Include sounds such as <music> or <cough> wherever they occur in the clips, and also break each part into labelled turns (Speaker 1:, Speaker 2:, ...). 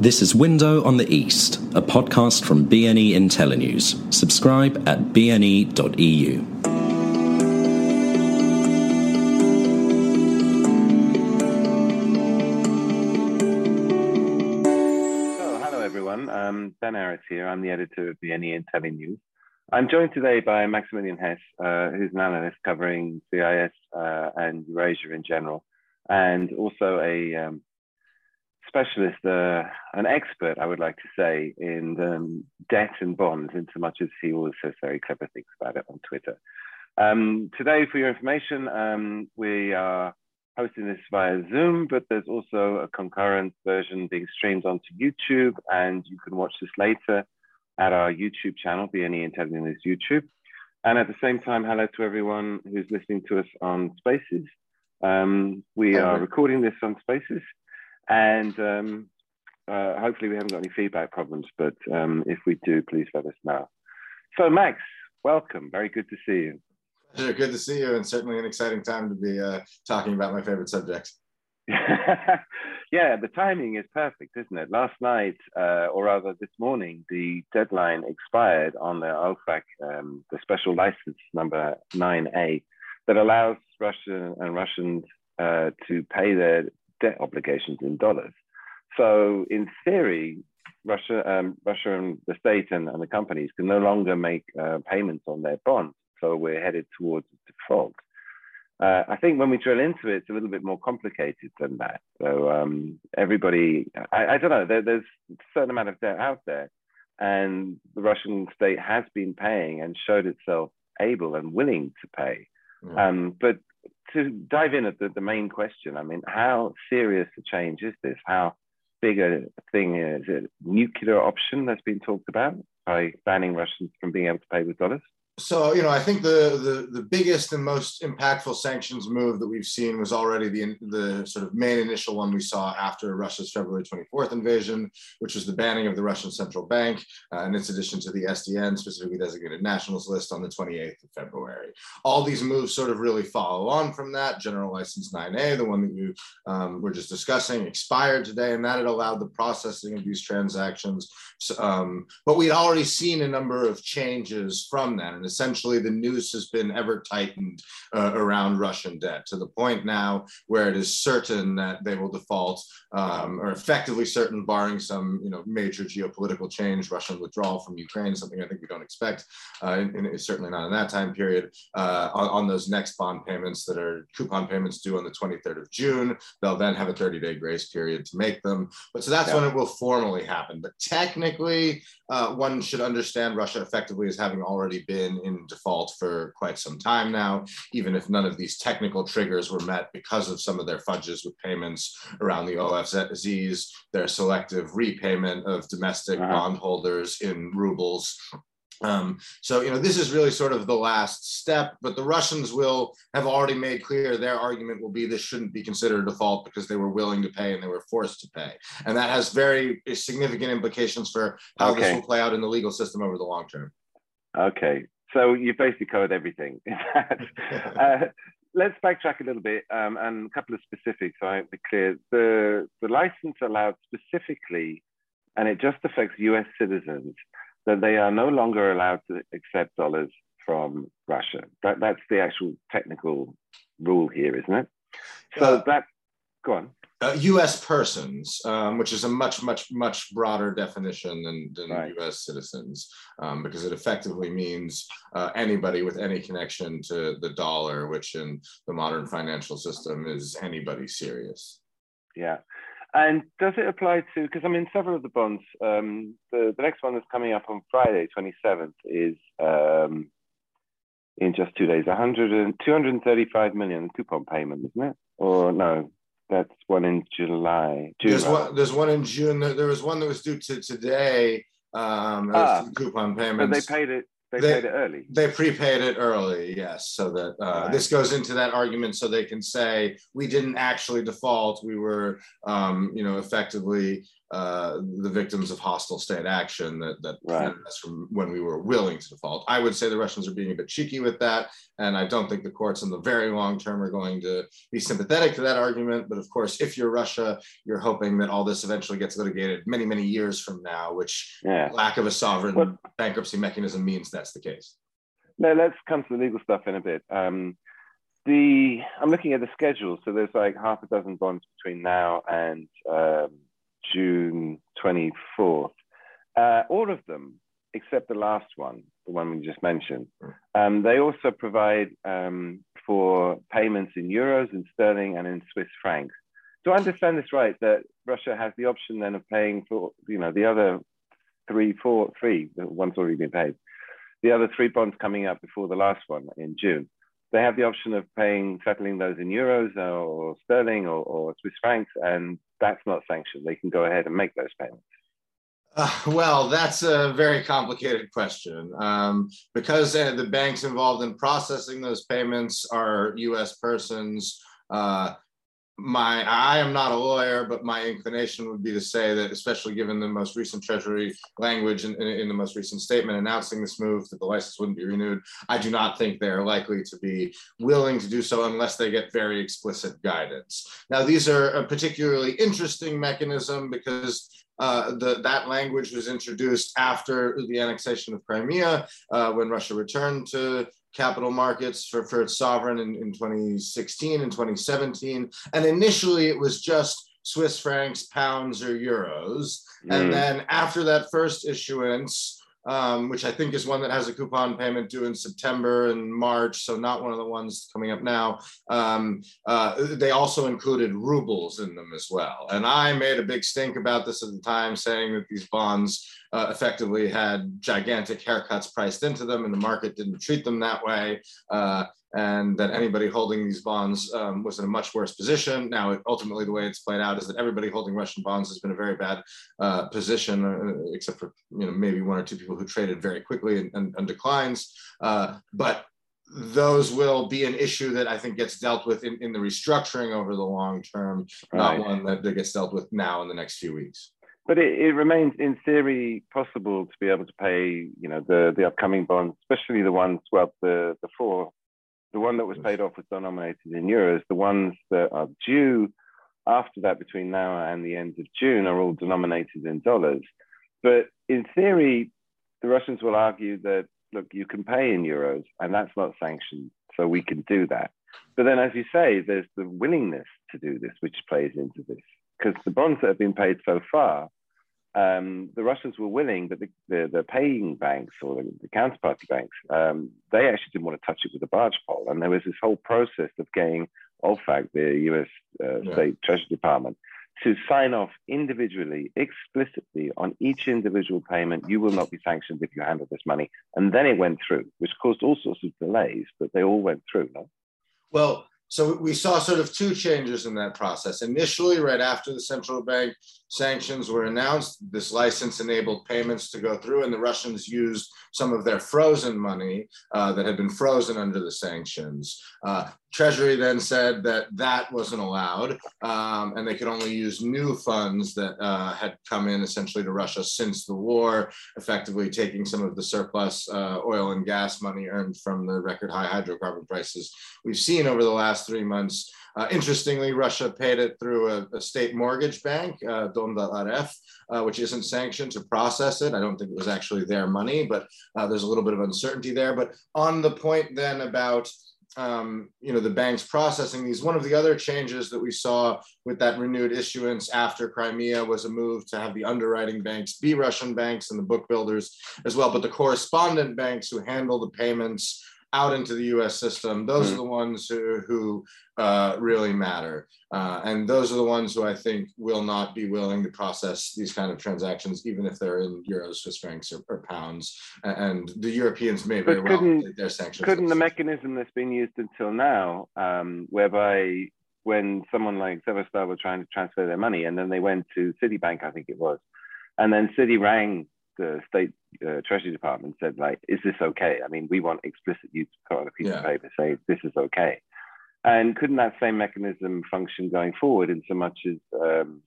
Speaker 1: This is Window on the East, a podcast from BNE IntelliNews. Subscribe at bne.eu.
Speaker 2: So, hello everyone. Um, ben Aris here. I'm the editor of BNE IntelliNews. I'm joined today by Maximilian Hess, uh, who's an analyst covering CIS uh, and Eurasia in general, and also a um, specialist, uh, an expert, I would like to say, in um, debt and bonds, in so much as he always says very clever things about it on Twitter. Um, today, for your information, um, we are hosting this via Zoom, but there's also a concurrent version being streamed onto YouTube, and you can watch this later at our YouTube channel, BNE IntelliNews YouTube. And at the same time, hello to everyone who's listening to us on Spaces. Um, we are recording this on Spaces, and um, uh, hopefully we haven't got any feedback problems, but um, if we do, please let us know. So Max, welcome. Very good to see you.
Speaker 3: Sure, good to see you, and certainly an exciting time to be uh, talking about my favorite subject. <laughs>
Speaker 2: yeah, the timing is perfect, isn't it? Last night, uh, or rather this morning, the deadline expired on the OFAC, um, the special license number 9A, that allows Russia and Russians uh, to pay their debt obligations in dollars. So, in theory, Russia, um, Russia and the state and, and, the companies can no longer make uh, payments on their bonds. So we're headed towards default. Uh, I think when we drill into it, it's a little bit more complicated than that. So um, everybody, I, I don't know, there, there's a certain amount of debt out there, and the Russian state has been paying and showed itself able and willing to pay. Yeah. Um, but to dive in at the, the main question, I mean, how serious a change is this? How big a thing is it? Nuclear option that's been talked about by banning Russians from being able to pay with dollars?
Speaker 3: So you know i think the, the the biggest and most impactful sanctions move that we've seen was already the the sort of main initial one we saw after russia's february 24th invasion which was the banning of the russian central bank uh, in its addition to the sdn specifically designated nationals list on the 28th of february. All these moves sort of really follow on from that. General license 9a the one that you um, were just discussing expired today and that had allowed the processing of these transactions. Um, but we'd already seen a number of changes from that and essentially the noose has been ever tightened uh, around Russian debt to the point now where it is certain that they will default, um, or effectively certain, barring some you know major geopolitical change, Russian withdrawal from Ukraine, something I think we don't expect, uh, and, and certainly not in that time period. Uh, on, on, those next bond payments that are coupon payments due on the 23rd of June, they'll then have a 30-day grace period to make them. But so that's yeah. when it will formally happen. But technically, uh, one should understand Russia effectively as having already been in default for quite some time now, even if none of these technical triggers were met because of some of their fudges with payments around the OFZs, their selective repayment of domestic uh-huh. bondholders in rubles, um, so, you know, this is really sort of the last step, but the Russians will have already made clear their argument will be this shouldn't be considered a default because they were willing to pay and they were forced to pay. And that has very significant implications for how okay. this will play out in the legal system over the long term.
Speaker 2: Okay. So you've basically covered everything. <laughs> <laughs> uh, let's backtrack a little bit um, and a couple of specifics. So I be clear. The the license allowed specifically, and it just affects U.S. citizens, that they are no longer allowed to accept dollars from Russia. That that's the actual technical rule here, isn't it? So uh, that go on
Speaker 3: uh, U.S. persons, um, which is a much, much, much broader definition than, than right. U.S. citizens, um, because it effectively means uh, anybody with any connection to the dollar, which in the modern financial system is anybody serious.
Speaker 2: Yeah. And does it apply to, because I mean, several of the bonds, um, the, the next one that's coming up on Friday, 27th, is um, in just two days, 100 and, 235 million coupon payment, isn't it? Or no, that's one in July.
Speaker 3: June, there's one. There's one in June. There was one that was due to today. Um, ah, coupon payments.
Speaker 2: they paid it. They, they, paid it early.
Speaker 3: They prepaid it early, yes. So that uh, right. this goes into that argument, so they can say we didn't actually default. We were, um, you know, effectively uh, the victims of hostile state action that that right. us from when we were willing to default. I would say the Russians are being a bit cheeky with that, and I don't think the courts in the very long term are going to be sympathetic to that argument. But of course, if you're Russia, you're hoping that all this eventually gets litigated many many years from now, which yeah. lack of a sovereign bankruptcy mechanism means that's the case.
Speaker 2: Now let's come to the legal stuff in a bit. Um, the I'm looking at the schedule, so there's like half a dozen bonds between now and um, June 24th. Uh, all of them, except the last one, the one we just mentioned, um, they also provide um, for payments in euros, in sterling, and in Swiss francs. Do I understand this right? That Russia has the option then of paying for, you know, the other three, four, three, the one's already been paid, the other three bonds coming up before the last one in June. They have the option of paying, settling those in euros or sterling or, or Swiss francs, and that's not sanctioned. They can go ahead and make those payments.
Speaker 3: Uh, well, that's a very complicated question. Um, because uh, the banks involved in processing those payments are US persons, uh, my I am not a lawyer, but my inclination would be to say that, especially given the most recent Treasury language in, in, in, the most recent statement announcing this move, that the license wouldn't be renewed. I do not think they are likely to be willing to do so unless they get very explicit guidance. Now, these are a particularly interesting mechanism because uh, the, that language was introduced after the annexation of Crimea, uh, when Russia returned to capital markets for, for its sovereign in, in 2016 and 2017. And initially it was just Swiss francs, pounds, or euros. Mm. And then after that first issuance, um, which I think is one that has a coupon payment due in September and March, so not one of the ones coming up now. Um, uh, they also included rubles in them as well. And I made a big stink about this at the time, saying that these bonds uh, effectively had gigantic haircuts priced into them, and the market didn't treat them that way. Uh, and that anybody holding these bonds um, was in a much worse position. Now, it, ultimately, the way it's played out is that everybody holding Russian bonds has been a very bad uh, position, uh, except for you know maybe one or two people who traded very quickly and, and, and declines. Uh, but those will be an issue that I think gets dealt with in, in the restructuring over the long term, right. not one that, that gets dealt with now in the next few weeks
Speaker 2: but it, it, remains in theory possible to be able to pay you know the the upcoming bonds especially the ones well the the four the one that was paid off was denominated in euros. The ones that are due after that, between now and the end of June, are all denominated in dollars. But in theory, the Russians will argue that, look, you can pay in euros and that's not sanctioned. So we can do that. But then, as you say, there's the willingness to do this, which plays into this. Because the bonds that have been paid so far um, the Russians were willing, but the, the, the paying banks or the, the counterparty banks, um, they actually didn't want to touch it with a barge pole. And there was this whole process of getting OFAC, the US uh, yeah. State Treasury Department, to sign off individually, explicitly on each individual payment. You will not be sanctioned if you handle this money. And then it went through, which caused all sorts of delays, but they all went through. No?
Speaker 3: Well, so we saw sort of two changes in that process. Initially, right after the central bank sanctions were announced, this license enabled payments to go through, and the Russians used some of their frozen money uh, that had been frozen under the sanctions. Uh, Treasury then said that that wasn't allowed, um, and they could only use new funds that uh, had come in essentially to Russia since the war, effectively taking some of the surplus uh, oil and gas money earned from the record high hydrocarbon prices we've seen over the last three months. Uh, interestingly, Russia paid it through a, a state mortgage bank, uh, Dom.rf, uh, which isn't sanctioned to process it. I don't think it was actually their money, but uh, there's a little bit of uncertainty there. But on the point then about um, you know, the banks processing these. One of the other changes that we saw with that renewed issuance after Crimea was a move to have the underwriting banks be Russian banks and the book builders as well, but the correspondent banks who handle the payments out into the U.S. system. Those mm-hmm. are the ones who, who uh, really matter, uh, and those are the ones who I think will not be willing to process these kind of transactions, even if they're in euros, Swiss francs, or, or pounds. And the Europeans may very well their sanctions.
Speaker 2: Couldn't the mechanism that's been used until now, um, whereby when someone like Severstal were trying to transfer their money, and then they went to Citibank, I think it was, and then Citi rang the state uh, treasury department said like is this okay i mean we want explicit use to put on a piece yeah. of paper say this is okay and couldn't that same mechanism function going forward in so much as um,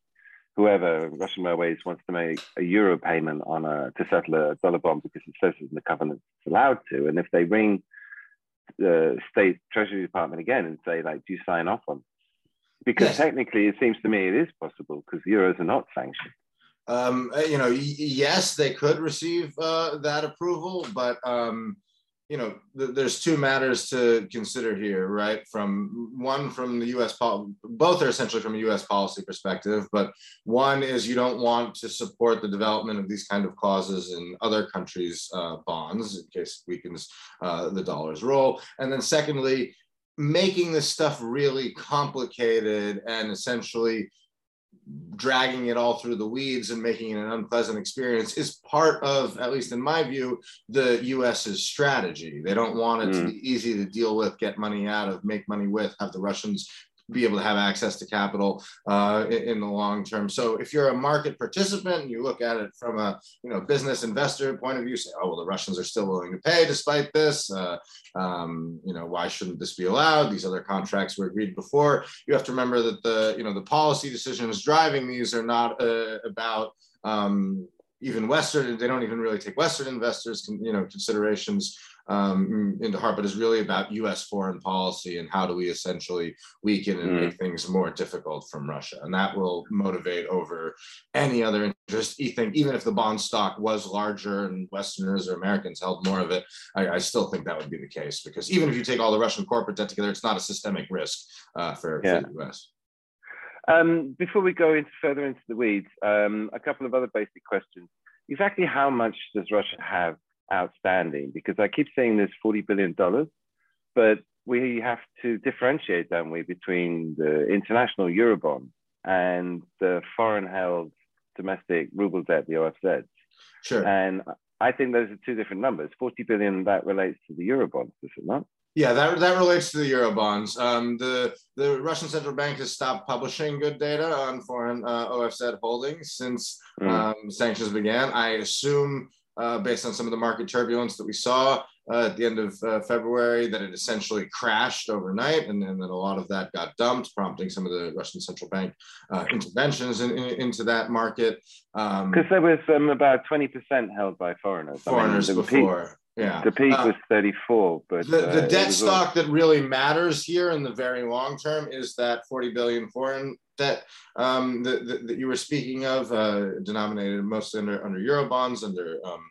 Speaker 2: whoever Russian Railways wants to make a euro payment on a to settle a dollar bond because it says in the covenant it's allowed to, and if they ring the state treasury department again and say like, do you sign off on? Because yes. technically, it seems to me it is possible because euros are not sanctioned.
Speaker 3: Um, you know, yes, they could receive uh, that approval, but um, you know, th- there's two matters to consider here, right? From one from the U.S. Pol- both are essentially from a U.S. policy perspective, but one is you don't want to support the development of these kind of clauses in other countries' uh, bonds in case it weakens uh, the dollar's role, and then secondly, making this stuff really complicated and essentially dragging it all through the weeds and making it an unpleasant experience is part of, at least in my view, the US's strategy. They don't want it mm. to be easy to deal with, get money out of, make money with, have the Russians be able to have access to capital uh, in, the long term. So if you're a market participant and you look at it from a you know business investor point of view, say, oh well, the Russians are still willing to pay despite this. Uh, um, you know why shouldn't this be allowed? These other contracts were agreed before. You have to remember that the you know the policy decisions driving these are not uh, about um, even Western. They don't even really take Western investors you know considerations um, into heart, but is really about U.S. foreign policy and how do we essentially weaken and mm. make things more difficult from Russia, and that will motivate over any other interest. Think even if the bond stock was larger and Westerners or Americans held more of it, I, I, still think that would be the case because even if you take all the Russian corporate debt together, it's not a systemic risk uh, for, yeah. for, the U.S.
Speaker 2: Um, before we go into further into the weeds, um, a couple of other basic questions. Exactly how much does Russia have outstanding because I keep saying there's $40 billion, but we have to differentiate, don't we, between the international Eurobond and the foreign held domestic ruble debt, the OFZs.
Speaker 3: Sure.
Speaker 2: And I think those are two different numbers. 40 billion that relates to the Eurobonds, does it not?
Speaker 3: Yeah, that, that relates to the Eurobonds. Um, the, the Russian central bank has stopped publishing good data on foreign uh, OFZ holdings since mm. um, sanctions began. I assume uh, based on some of the market turbulence that we saw uh, at the end of uh, February, that it essentially crashed overnight, and, and that a lot of that got dumped, prompting some of the Russian central bank uh, interventions in, in, into that market.
Speaker 2: Because um, there was um, about 20% held by foreigners.
Speaker 3: Foreigners I mean, before. Peak, yeah.
Speaker 2: The peak uh, was 34, but
Speaker 3: the, the uh, debt stock all... that really matters here in the very long term is that 40 billion foreign debt um, that, that, that, you were speaking of, uh, denominated mostly under under euro bonds, under um,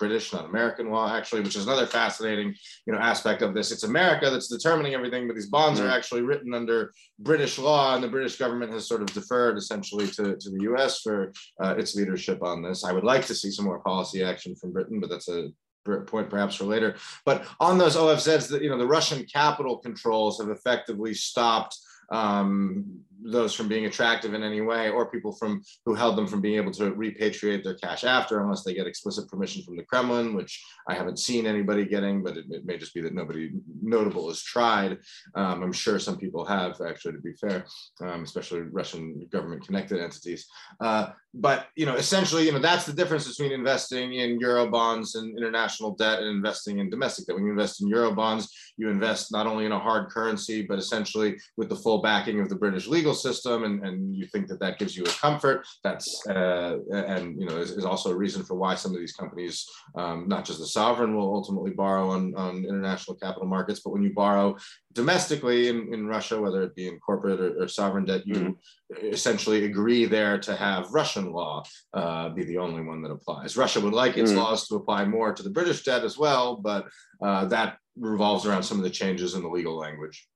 Speaker 3: British, not American law, actually, which is another fascinating, you know, aspect of this. It's America that's determining everything, but these bonds mm-hmm. are actually written under British law, and the British government has sort of deferred essentially to, to the U.S. for uh, its leadership on this. I would like to see some more policy action from Britain, but that's a point perhaps for later. But on those OFZs, that you know, the Russian capital controls have effectively stopped um, those from being attractive in any way or people from who held them from being able to repatriate their cash after unless they get explicit permission from the kremlin which i haven't seen anybody getting but it, it may just be that nobody notable has tried. Um, i'm sure some people have actually to be fair um, especially russian government connected entities. Uh, but you know essentially you know that's the difference between investing in euro bonds and international debt and investing in domestic debt. When you invest in euro bonds you invest not only in a hard currency but essentially with the full backing of the british legal legal system and, and you think that that gives you a comfort that's uh, and you know is, is, also a reason for why some of these companies um, not just the sovereign will ultimately borrow on, on international capital markets but when you borrow domestically in, in russia whether it be in corporate or, or sovereign debt you mm-hmm. essentially agree there to have russian law uh, be the only one that applies russia would like its mm-hmm. laws to apply more to the british debt as well but uh, that revolves around some of the changes in the legal language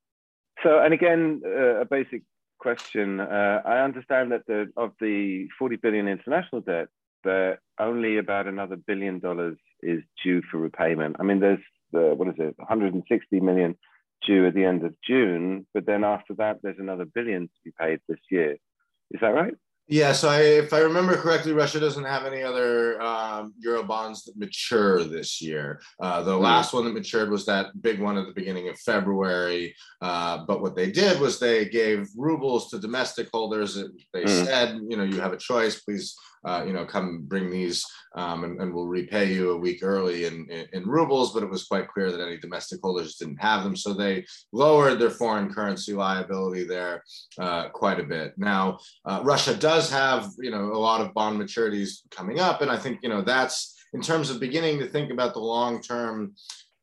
Speaker 2: so, and again, uh, a basic question. Uh, I understand that the, of the 40 billion international debt, that only about another billion dollars is due for repayment. I mean, there's the, what is it, 160 million due at the end of June, but then after that, there's another billion to be paid this year. Is that right?
Speaker 3: Yeah, so I, if I remember correctly, Russia doesn't have any other um, euro bonds that mature this year. Uh, the mm. last one that matured was that big one at the beginning of February. Uh, but what they did was they gave rubles to domestic holders. They mm. said, you know, you have a choice. Please uh, you know, come bring these um, and, and, we'll repay you a week early in, in, in, rubles, but it was quite clear that any domestic holders didn't have them. So they lowered their foreign currency liability there uh, quite a bit. Now, uh, Russia does have, you know, a lot of bond maturities coming up. And I think, you know, that's in terms of beginning to think about the long-term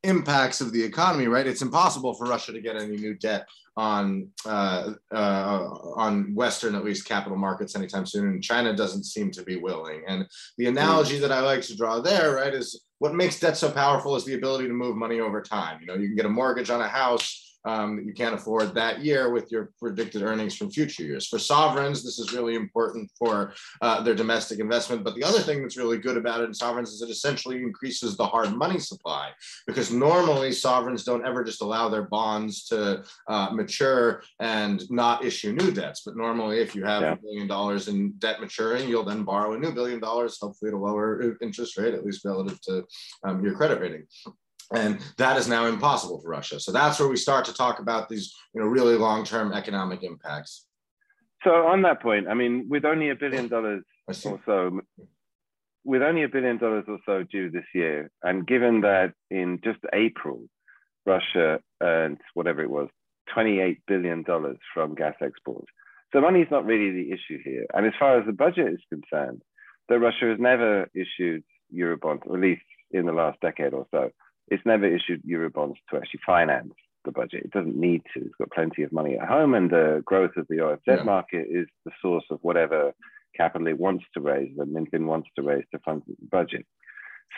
Speaker 3: impacts of the economy, right? It's impossible for Russia to get any new debt on uh, uh, on Western, at least, capital markets anytime soon. And China doesn't seem to be willing. And the analogy that I like to draw there, right, is what makes debt so powerful is the ability to move money over time. You know, you can get a mortgage on a house um, you can't afford that year with your predicted earnings from future years. For sovereigns, this is really important for uh, their domestic investment. But the other thing that's really good about it in sovereigns is it essentially increases the hard money supply because normally sovereigns don't ever just allow their bonds to uh, mature and not issue new debts. But normally, if you have a yeah. billion dollars in debt maturing, you'll then borrow a new billion dollars, hopefully at a lower interest rate, at least relative to um, your credit rating and that is now impossible for Russia. So that's where we start to talk about these, you know, really long-term economic impacts.
Speaker 2: So on that point, I mean, with only a billion dollars or so, with only a billion dollars or so due this year, and given that in just April, Russia earned whatever it was, $28 billion from gas exports. So money is not really the issue here. And as far as the budget is concerned, that Russia has never issued Eurobonds, at least in the last decade or so, it's never issued Eurobonds to actually finance the budget. It doesn't need to. It's got plenty of money at home, and the growth of the OFZ yeah. market is the source of whatever capital it wants to raise, that Minfin wants to raise to fund the budget.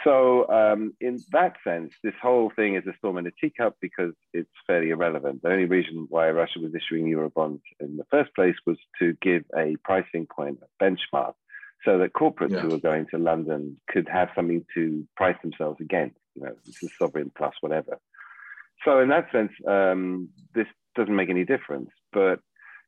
Speaker 2: So, um, in that sense, this whole thing is a storm in a teacup because it's fairly irrelevant. The only reason why Russia was issuing Eurobonds in the first place was to give a pricing point, a benchmark, so that corporates yeah. who are going to London could have something to price themselves against you know, this is sovereign plus whatever. So in that sense, um, this doesn't make any difference. But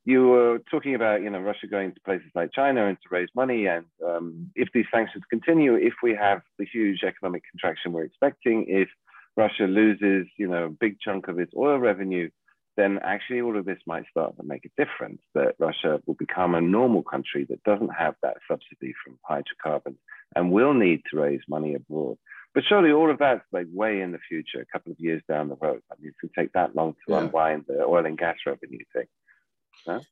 Speaker 2: you were talking about, you know, Russia going to places like China and to raise money. And um, if these sanctions continue, if we have the huge economic contraction we're expecting, if Russia loses, you know, a big chunk of its oil revenue, then actually all of this might start to make a difference. That Russia will become a normal country that doesn't have that subsidy from hydrocarbons and will need to raise money abroad. But surely all of that's like way in the future, a couple of years down the road. I mean, it can take that long to yeah. unwind the oil and gas revenue thing.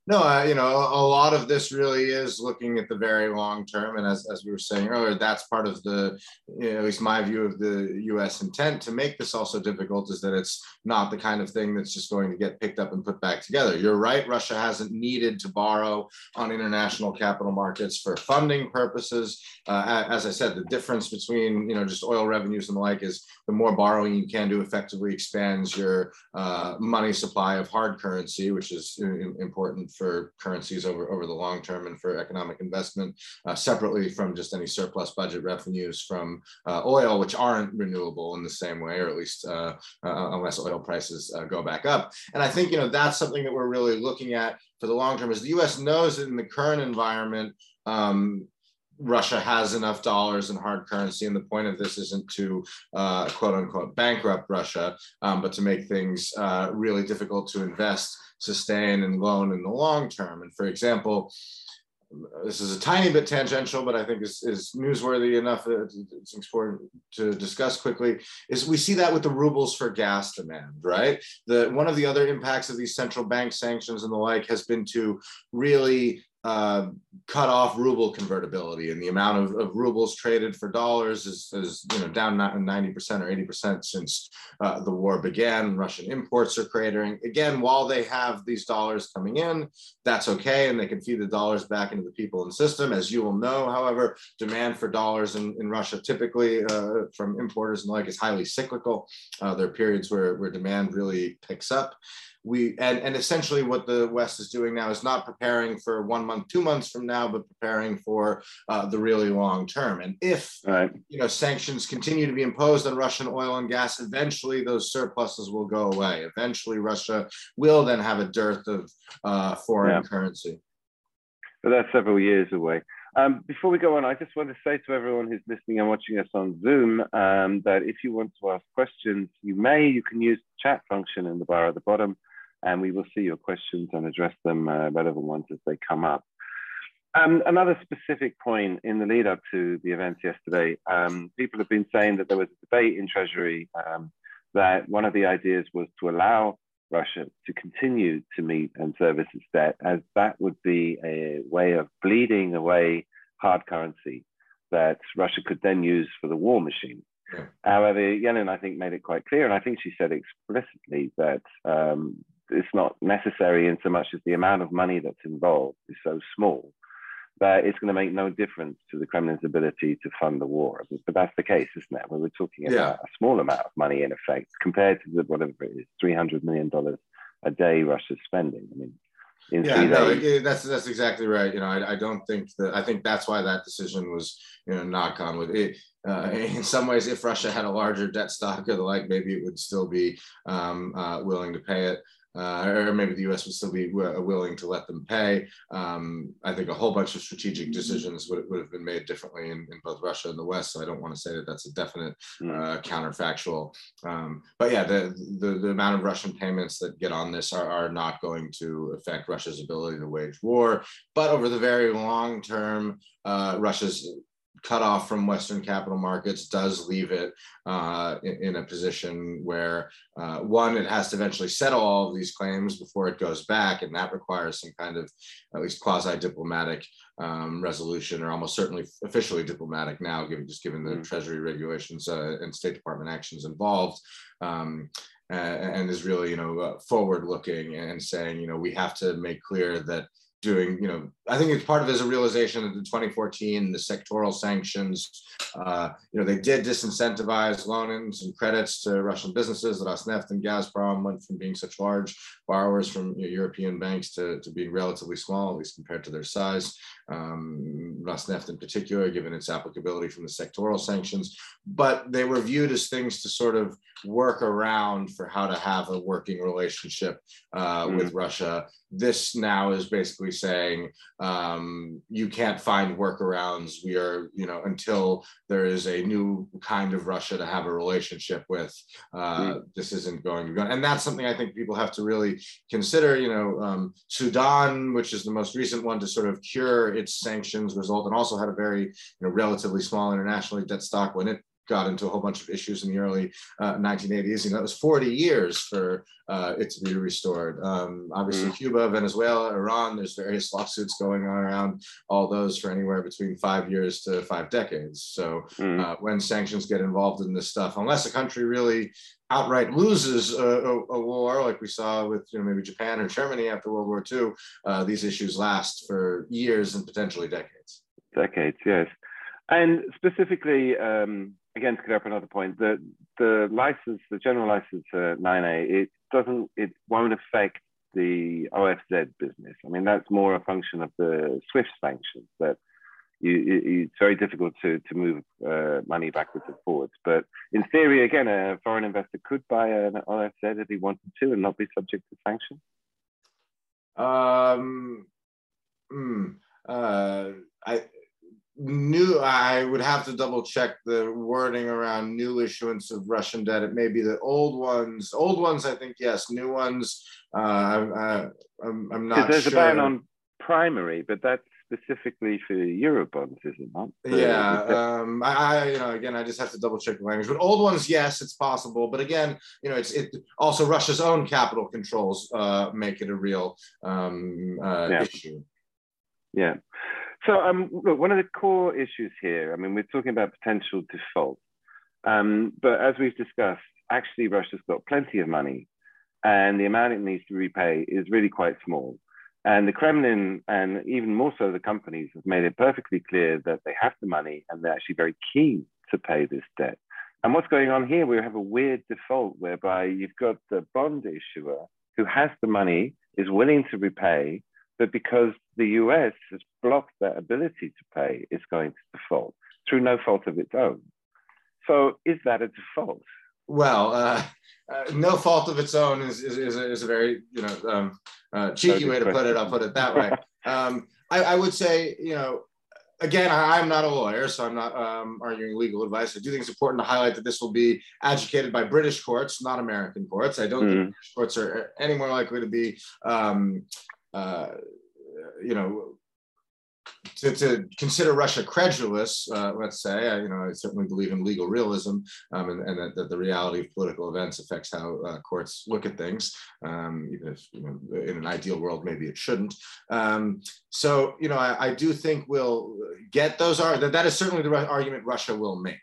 Speaker 3: No, uh, you know, a, a, lot of this really is looking at the very long term. And as, as we were saying earlier, that's part of the, you know, at least my view of the US intent to make this also difficult is that it's not the kind of thing that's just going to get picked up and put back together. You're right. Russia hasn't needed to borrow on international capital markets for funding purposes. Uh, as I said, the difference between, you know, just oil revenues and the like is the more borrowing you can do effectively expands your uh, money supply of hard currency, which is important important for currencies over, over the long term and for economic investment, uh, separately from just any surplus budget revenues from uh, oil, which aren't renewable in the same way, or at least uh, uh unless oil prices uh, go back up. And I think you know that's something that we're really looking at for the long term. Is the U.S. knows that in the current environment. Um, Russia has enough dollars in hard currency, and the point of this isn't to uh, quote unquote bankrupt Russia, um, but to make things uh, really difficult to invest sustain and loan in the long term. And for example, this is a tiny bit tangential, but I think is, is newsworthy enough. It's important to discuss quickly. Is we see that with the rubles for gas demand, right? The one of the other impacts of these central bank sanctions and the like has been to really uh, cut off ruble convertibility and the amount of, of rubles traded for dollars is, is you know down 90% or 80% since uh, the war began. Russian imports are cratering. Again while they have these dollars coming in that's okay and they can feed the dollars back into the people and system. As you will know however demand for dollars in, in russia typically uh, from importers and the like is highly cyclical. Uh, there are periods where, where demand really picks up we and, and essentially what the west is doing now is not preparing for one month two months from now but preparing for uh, the really long term and if right. you know sanctions continue to be imposed on russian oil and gas eventually those surpluses will go away eventually russia will then have a dearth of uh, foreign yeah. currency
Speaker 2: but that's several years away um, before we go on, I just want to say to everyone who's listening and watching us on Zoom um, that if you want to ask questions, you may. You can use the chat function in the bar at the bottom and we will see your questions and address them, uh, relevant ones as they come up. Um, another specific point in the lead up to the events yesterday, um, people have been saying that there was a debate in Treasury um, that one of the ideas was to allow Russia to continue to meet and service its debt, as that would be a way of bleeding away hard currency that Russia could then use for the war machine. However, Yellen, I think, made it quite clear, and I think she said explicitly that um, it's not necessary in so much as the amount of money that's involved is so small that it's going to make no difference to the Kremlin's ability to fund the war. But that's the case, isn't it? When we're talking about yeah. a small amount of money in effect compared to the, whatever it is, $300 million a day Russia's spending. I mean,
Speaker 3: yeah, no, that's that's exactly right. You know, I, I don't think that I think that's why that decision was you know knock on with it. Uh, in some ways, if Russia had a larger debt stock or the like, maybe it would still be um, uh, willing to pay it uh, or maybe the U.S. would still be w- willing to let them pay. Um, I think a whole bunch of strategic decisions would, would have been made differently in, in both Russia and the West. So I don't want to say that that's a definite hmm. uh, counterfactual. Um, but yeah, the, the, the amount of Russian payments that get on this are, are not going to affect Russia's ability to wage war. But over the very long term, uh, Russia's cut off from Western capital markets does leave it uh, in, in, a position where, uh, one, it has to eventually settle all of these claims before it goes back, and that requires some kind of at least quasi diplomatic um, resolution, or almost certainly officially diplomatic now, given just given the mm-hmm. Treasury regulations uh, and State Department actions involved. Um, and is really, you know, uh, forward-looking and saying, you know, we have to make clear that doing, you know, I think it's part of it is a realization that in 2014, the sectoral sanctions, uh, you know, they did disincentivize loans and credits to Russian businesses. Rosneft and Gazprom went from being such large borrowers from you know, European banks to, to being relatively small, at least compared to their size. Um, Rosneft in particular, given its applicability from the sectoral sanctions, but they were viewed as things to sort of work around for how to have a working relationship uh, mm. with Russia. This now is basically saying um, you can't find workarounds. We are, you know, until there is a new kind of Russia to have a relationship with, uh, mm. this isn't going to go. And that's something I think people have to really consider. You know, um, Sudan, which is the most recent one to sort of cure its sanctions result, and also had a very, you know, relatively small internationally debt stock when it got into a whole bunch of issues in the early uh, 1980s. You know, it was 40 years for uh, it to be restored. Um, obviously, mm. Cuba, Venezuela, Iran, there's various lawsuits going on around all those for anywhere between five years to five decades. So mm. uh, when sanctions get involved in this stuff, unless a country really outright loses a, a, a, war, like we saw with you know maybe Japan or Germany after World War II, uh, these issues last for years and potentially decades.
Speaker 2: Decades, yes. And specifically, um, again, to clear up another point, the the license, the general license uh, 9A, it doesn't, it won't affect the OFZ business. I mean, that's more a function of the SWIFT sanctions that you, it's very difficult to, to move uh, money backwards and forwards. But in theory, again, a foreign investor could buy an OFZ if he wanted to and not be subject to sanctions.
Speaker 3: Um, hmm, uh, I, new i would have to double check the wording around new issuance of russian debt. It may be the old ones. Old ones i think yes. New ones uh, I, am I'm not
Speaker 2: there's
Speaker 3: sure.
Speaker 2: a ban on primary but that's specifically for eurobonds is it not?
Speaker 3: Yeah um, I, I, you know again i just have to double check the language. But old ones yes it's possible. But again you know it's it also russia's own capital controls uh, make it a real um, uh, yeah. issue.
Speaker 2: Yeah so, um, look, one of the core issues here, I mean, we're talking about potential default, um, but as we've discussed, actually, Russia's got plenty of money, and the amount it needs to repay is really quite small. And the Kremlin, and even more so the companies, have made it perfectly clear that they have the money and they're actually very keen to pay this debt. And what's going on here? We have a weird default whereby you've got the bond issuer who has the money, is willing to repay, but because the US has blocked that ability to pay, it's going to default through no fault of its own. So is that a default?
Speaker 3: Well, uh, uh, no fault of its own is, is, is, a, is a very you know um, uh, cheeky way to put it. I'll put it that way. <laughs> um, I, I, would say you know again I, am not a lawyer, so I'm not um, arguing legal advice. I do think it's important to highlight that this will be adjudicated by British courts, not American courts. I don't mm. think British courts are any more likely to be um, uh, you know, to, to, consider Russia credulous, uh, let's say, I, you know, I certainly believe in legal realism um, and, and that, that, the reality of political events affects how uh, courts look at things, um, even if, you know, in an ideal world, maybe it shouldn't. Um, so, you know, I, I, do think we'll get those, are that, that is certainly the argument Russia will make.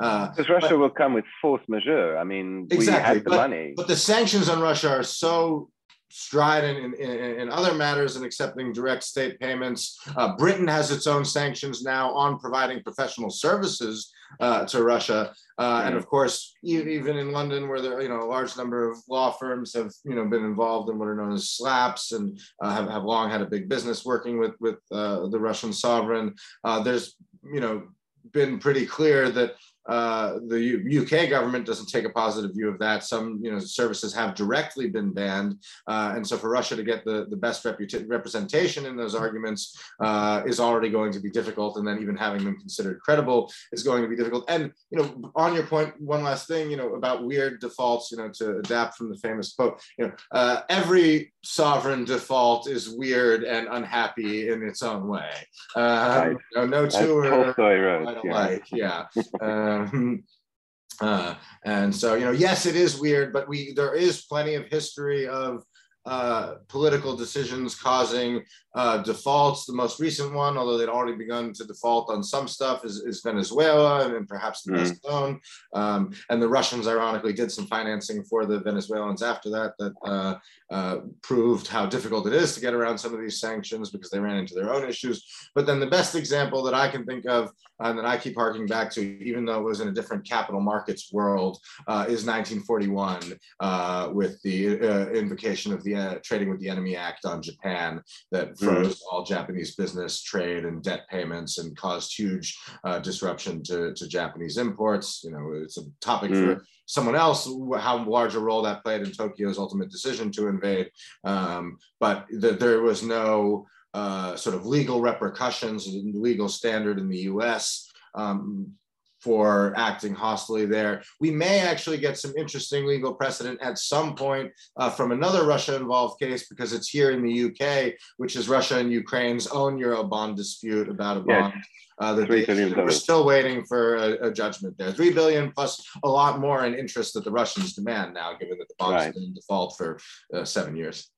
Speaker 2: Uh, because Russia but, will come with force majeure. I mean, exactly, we had the
Speaker 3: but,
Speaker 2: money.
Speaker 3: But the sanctions on Russia are so strident in, in, in, other matters and accepting direct state payments. Uh, Britain has its own sanctions now on providing professional services uh, to Russia. Uh, and of course, even in London, where there, you know, a large number of law firms have, you know, been involved in what are known as SLAPPs and uh, have, have long had a big business working with, with uh, the Russian sovereign. Uh, there's, you know, been pretty clear that uh, the U- UK government doesn't take a positive view of that. Some you know services have directly been banned, uh, and so for Russia to get the, the best reputa- representation in those arguments uh, is already going to be difficult, and then even having them considered credible is going to be difficult. And you know, on your point, one last thing, you know, about weird defaults, you know, to adapt from the famous quote, you know, uh, every sovereign default is weird and unhappy in its own way. Um, right. you know, no two are quite alike. Yeah. Um, <laughs> uh, and so, you know, yes, it is weird, but we there is plenty of history of uh, political decisions causing uh, defaults. The most recent one, although they'd already begun to default on some stuff, is, is Venezuela and perhaps the mm. best known. Um, and the Russians, ironically, did some financing for the Venezuelans after that that uh, uh, proved how difficult it is to get around some of these sanctions because they ran into their own issues. But then the best example that I can think of and that I keep harking back to, even though it was in a different capital markets world, uh, is 1941 uh, with the uh, invocation of the uh, Trading with the Enemy Act on Japan that mm-hmm. Froze all Japanese business, trade, and debt payments and caused huge uh, disruption to, to Japanese imports. You know, it's a topic for someone else how large a role that played in Tokyo's ultimate decision to invade. Um, but the, there was no uh, sort of legal repercussions, legal standard in the US um, for acting hostily there. We may actually get some interesting legal precedent at some point uh, from another Russia involved case because it's here in the UK, which is Russia and Ukraine's own Eurobond dispute about a bond. Uh, that they, we're still waiting for a, a, judgment there. Three billion plus a lot more in interest that the Russians demand now, given that the bond right. been in default for uh, seven years.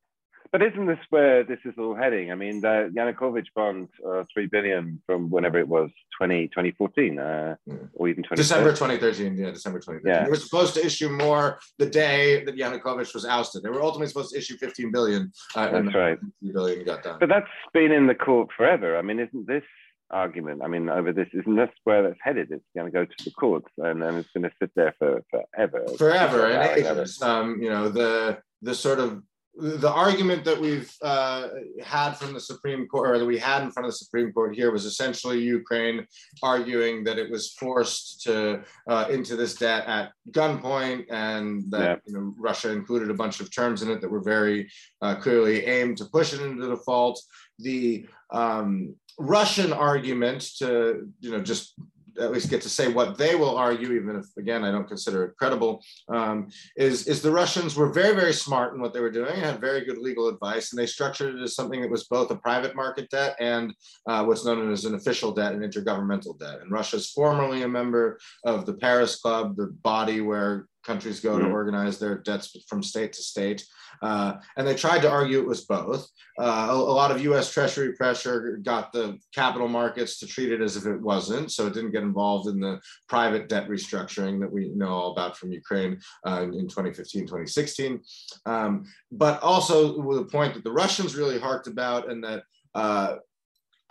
Speaker 2: But isn't this where this is all heading? I mean, the Yanukovych bond, uh, three billion from whenever it was, 20, 2014, uh, yeah. or even 2013.
Speaker 3: December 2013. Yeah, December 2013. Yeah. They were supposed to issue more the day that Yanukovych was ousted. They were ultimately supposed to issue 15 billion.
Speaker 2: Uh, that's right.
Speaker 3: Billion got done.
Speaker 2: But that's been in the court forever. I mean, isn't this argument. I mean, over this, isn't this where that's headed? It's going to go to the courts, and then it's going to sit there for forever.
Speaker 3: Forever, and ages. Um, you know, the the sort of the argument that we've uh, had from the Supreme Court, or that we had in front of the Supreme Court here, was essentially Ukraine arguing that it was forced to uh, into this debt at gunpoint, and that yeah. you know, Russia included a bunch of terms in it that were very uh, clearly aimed to push it into default. The um, Russian argument to you know just at least get to say what they will argue, even if again I don't consider it credible, um, is is the Russians were very very smart in what they were doing, had very good legal advice, and they structured it as something that was both a private market debt and uh, what's known as an official debt, an intergovernmental debt. And Russia is formerly a member of the Paris Club, the body where countries go mm-hmm. to organize their debts from state to state. Uh, and they tried to argue it was both. Uh, a, a, lot of US Treasury pressure got the capital markets to treat it as if it wasn't. So it didn't get involved in the private debt restructuring that we know all about from Ukraine uh, in 2015, 2016. Um, but also with the point that the Russians really harked about and that uh,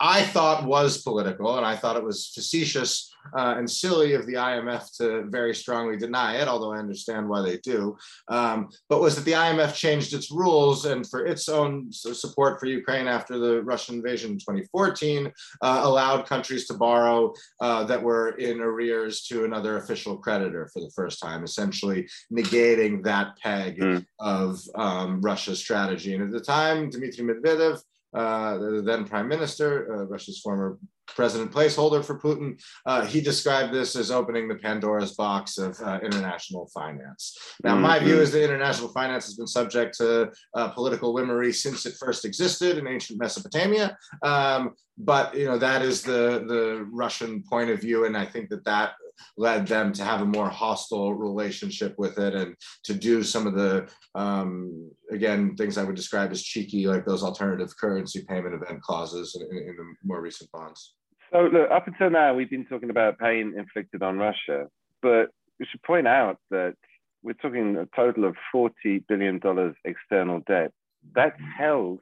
Speaker 3: I thought was political, and I thought it was facetious uh, and silly of the IMF to very strongly deny it, although I understand why they do. Um, but was that the IMF changed its rules and for its own support for Ukraine after the Russian invasion in 2014, uh, allowed countries to borrow uh, that were in arrears to another official creditor for the first time, essentially negating that peg mm. of um, Russia's strategy. And at the time, Dmitry Medvedev uh, the then prime minister, uh, Russia's former president placeholder for Putin, uh, he described this as opening the Pandora's box of uh, international finance. Now, mm-hmm. my view mm-hmm. is that international finance has been subject to uh, political whimmery since it first existed in ancient Mesopotamia. Um, but you know that is the the Russian point of view, and I think that that led them to have a more hostile relationship with it and to do some of the um, again things I would describe as cheeky, like those alternative currency payment event clauses in, in, the more recent bonds.
Speaker 2: So look, up until now, we've been talking about pain inflicted on Russia, but we should point out that we're talking a total of $40 billion external debt. That's held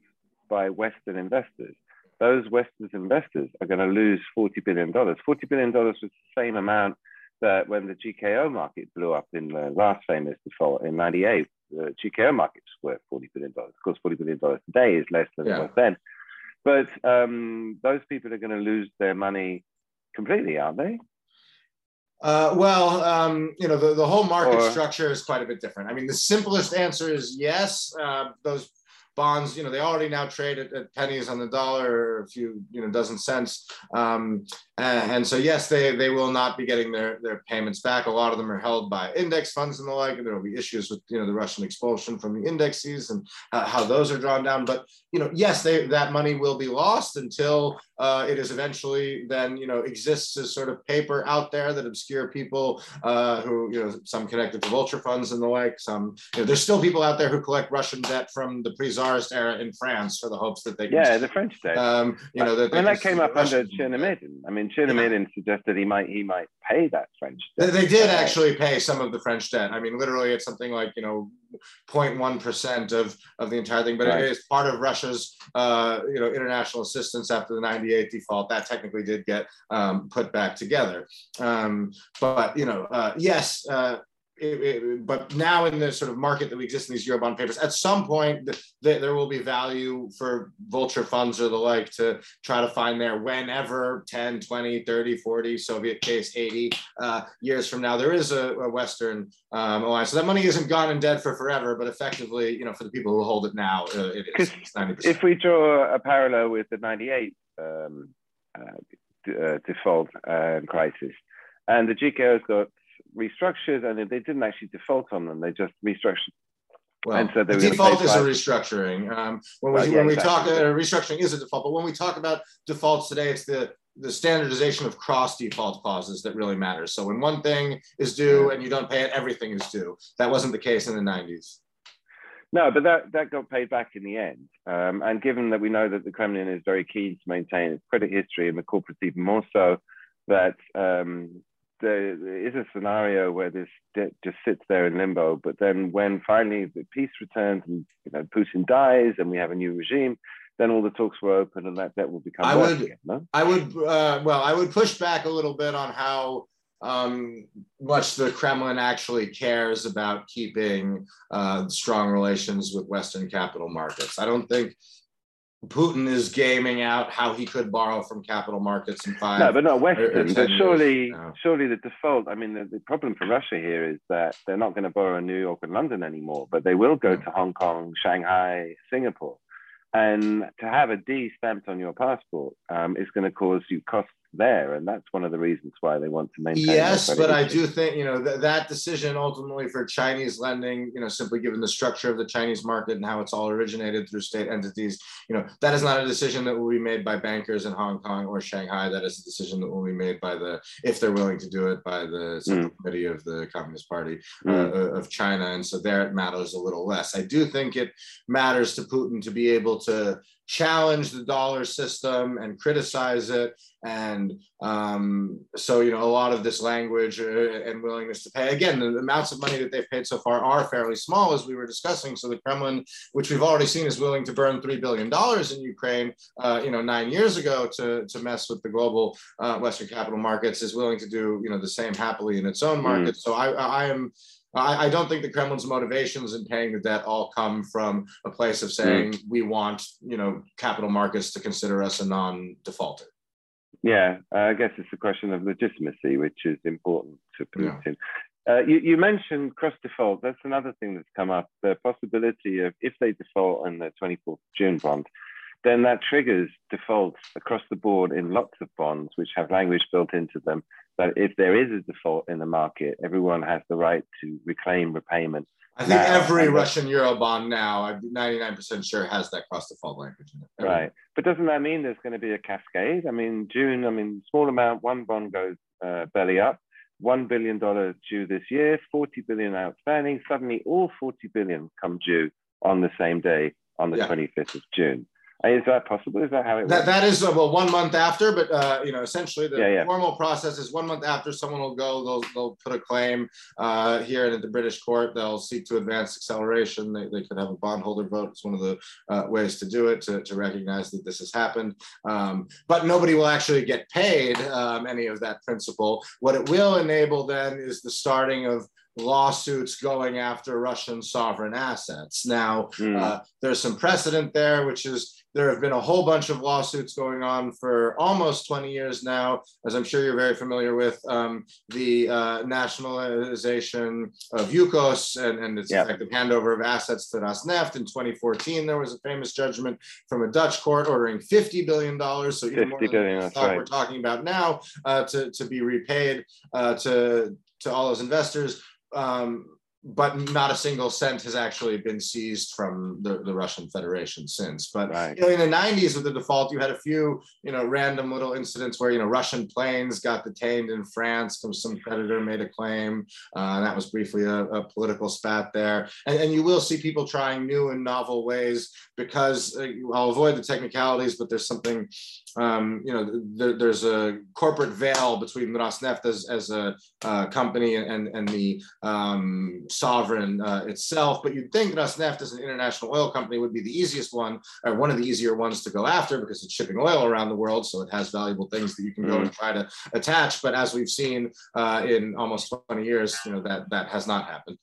Speaker 2: by Western investors. Those Western investors are going to lose $40 billion. $40 billion was the same amount that when the GKO market blew up in the last famous default in 98, the GKO market's worth $40 billion. Of course, $40 billion today is less than yeah. it was then. But um, those people are going to lose their money completely, aren't they?
Speaker 3: Uh, well, um, you know, the, the whole market or, structure is quite a bit different. I mean, the simplest answer is yes. Uh, those bonds, you know, they already now trade at, at, pennies on the dollar or a few, you know, dozen cents. Um, and, and, so, yes, they, they will not be getting their, their payments back. A lot of them are held by index funds and the like, and there will be issues with, you know, the Russian expulsion from the indexes and uh, how those are drawn down. But, you know, yes, they, that money will be lost until uh, it is eventually then, you know, exists as sort of paper out there that obscure people uh, who, you know, some connected to vulture funds and the like, some, you know, there's still people out there who collect Russian debt from the pre-Tsarist era in France for the hopes that they
Speaker 2: can. Yeah, the French debt. Um, you know, that and that came up under Chernomyrdin. I mean, Chin yeah. suggested he might he might pay that French
Speaker 3: debt. They, they did actually pay some of the French debt. I mean, literally, it's something like you know 0.1 percent of of the entire thing, but right. it is part of Russia's uh, you know international assistance after the 98 default. That technically did get um, put back together. Um, but you know, uh, yes. Uh, it, it, but now in the sort of market that we exist in these Eurobond papers, at some point the, the, there will be value for vulture funds or the like to try to find there whenever 10, 20, 30, 40, Soviet case 80 uh, years from now, there is a, a Western um, alliance. So that money isn't gone and dead for forever, but effectively, you know, for the people who hold it now, uh, it is 90%.
Speaker 2: If we draw a parallel with the 98 um, uh, uh, default uh, crisis, and the GKO's got restructured and they didn't actually default on them. They just restructured.
Speaker 3: Well, and so the default is a restructuring. Um, when we, yeah, when we exactly. talk, uh, restructuring is a default, but when we talk about defaults today, it's the the standardization of cross default clauses that really matters. So when one thing is due and you don't pay it, everything is due. That wasn't the case in the 90s.
Speaker 2: No, but that, that got paid back in the end. Um, and given that we know that the Kremlin is very keen to maintain its credit history and the corporates even more so, that um, there is a scenario where this debt just sits there in limbo. But then when finally the peace returns and you know Putin dies and we have a new regime, then all the talks were open and that debt will become. I
Speaker 3: would,
Speaker 2: again, no?
Speaker 3: I would, uh, well, I would push back a little bit on how um, much the Kremlin actually cares about keeping uh, strong relations with Western capital markets. I don't think Putin is gaming out how he could borrow from capital markets in five.
Speaker 2: No, but not Western. But surely, no. surely the default. I mean, the, the, problem for Russia here is that they're not going to borrow in New York and London anymore, but they will go no. to Hong Kong, Shanghai, Singapore, and to have a D stamped on your passport um, is going to cause you costs there, and that's one of the reasons why they want to maintain.
Speaker 3: Yes, but I do think you know th- that decision ultimately for Chinese lending, you know, simply given the structure of the Chinese market and how it's all originated through state entities, you know, that is not a decision that will be made by bankers in Hong Kong or Shanghai. That is a decision that will be made by the, if they're willing to do it, by the Central mm. Committee of the Communist Party uh, mm. uh, of China, and so there it matters a little less. I do think it matters to Putin to be able to challenge the dollar system and criticize it. And um, so, you know, a lot of this language uh, and willingness to pay, again, the, amounts of money that they've paid so far are fairly small, as we were discussing. So the Kremlin, which we've already seen is willing to burn $3 billion in Ukraine, uh, you know, nine years ago to, to mess with the global uh, Western capital markets, is willing to do, you know, the same happily in its own market. Mm. So I, I am I, I, don't think the Kremlin's motivations in paying the debt all come from a place of saying mm. we want, you know, capital markets to consider us a non-defaulter.
Speaker 2: Yeah, uh, I guess it's a question of legitimacy, which is important to Putin. Yeah. Uh, you, you, mentioned cross default. That's another thing that's come up. The possibility of if they default on the 24th June bond, then that triggers defaults across the board in lots of bonds, which have language built into them that if there is a default in the market, everyone has the right to reclaim repayment.
Speaker 3: I think now, every Russian euro bond now, I'm 99% sure, has that cross default language in it.
Speaker 2: Every right. But doesn't that mean there's going to be a cascade? I mean, June, I mean, small amount, one bond goes uh, belly up, $1 billion due this year, 40 billion outstanding. Suddenly, all 40 billion come due on the same day, on the yeah. 25th of June. Is that possible? Is that how it
Speaker 3: works? that. That is uh, well one month after, but uh, you know essentially the yeah, yeah. formal process is one month after someone will go, they'll, they'll put a claim uh, here in at the British court. They'll seek to advance acceleration. They, they could have a bondholder vote. It's one of the uh, ways to do it to, to recognize that this has happened. Um, but nobody will actually get paid um, any of that principal. What it will enable then is the starting of lawsuits going after Russian sovereign assets. Now, mm. uh, there's some precedent there, which is there have been a whole bunch of lawsuits going on for almost 20 years now, as I'm sure you're very familiar with um, the uh, nationalization of Yukos and, and its effective handover of assets to Rosneft. In 2014, there was a famous judgment from a Dutch court ordering $50 billion, so even more than billion, the right. we're talking about now, uh, to, to be repaid uh, to, to all those investors. Um, but not a single cent has actually been seized from the, the Russian Federation since. But right. you know, in the 90s with the default, you had a few, you know, random little incidents where, you know, Russian planes got detained in France because some creditor made a claim. Uh, that was briefly a, a political spat there. And, and, you will see people trying new and novel ways because uh, I'll avoid the technicalities, but there's something um, you know, there, there's a corporate veil between Rosneft as, as a uh, company and, and the um, sovereign uh, itself. But you'd think Rosneft as an international oil company would be the easiest one, or one of the easier ones to go after because it's shipping oil around the world. So it has valuable things that you can go and try to attach. But as we've seen uh, in almost 20 years, you know, that, that has not happened.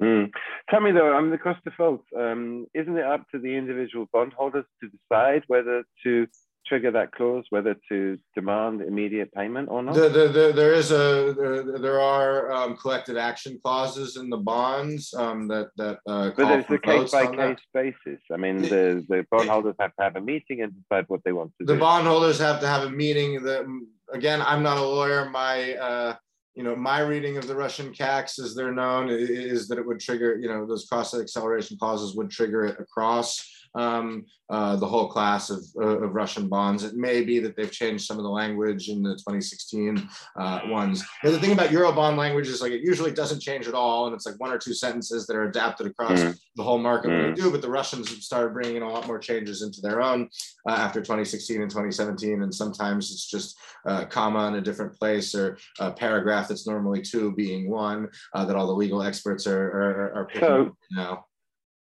Speaker 2: Mm. Tell me though, I mean, the cross default, um, isn't it up to the individual bondholders to decide whether to trigger that clause, whether to demand immediate payment or not?
Speaker 3: The, the, the, there is a there, there are um, collective action clauses in the bonds um, that that. Uh,
Speaker 2: but it's a case by case basis. I mean, the the bondholders have to have a meeting and decide what they want to
Speaker 3: the
Speaker 2: do.
Speaker 3: The bondholders have to have a meeting. That again, I'm not a lawyer. My uh, you know, my reading of the Russian CACs, as they're known, is that it would trigger, you know, those cross acceleration clauses would trigger it across um, uh, the whole class of, uh, of Russian bonds. It may be that they've changed some of the language in the 2016 uh, ones. the thing about Eurobond language is like it usually doesn't change at all, and it's like one or two sentences that are adapted across mm. the whole market mm. do. But the Russians have started bringing in a lot more changes into their own uh, after 2016 and 2017, and sometimes it's just a comma in a different place or a paragraph that's normally two being one uh, that all the legal experts are, are, are picking so, up now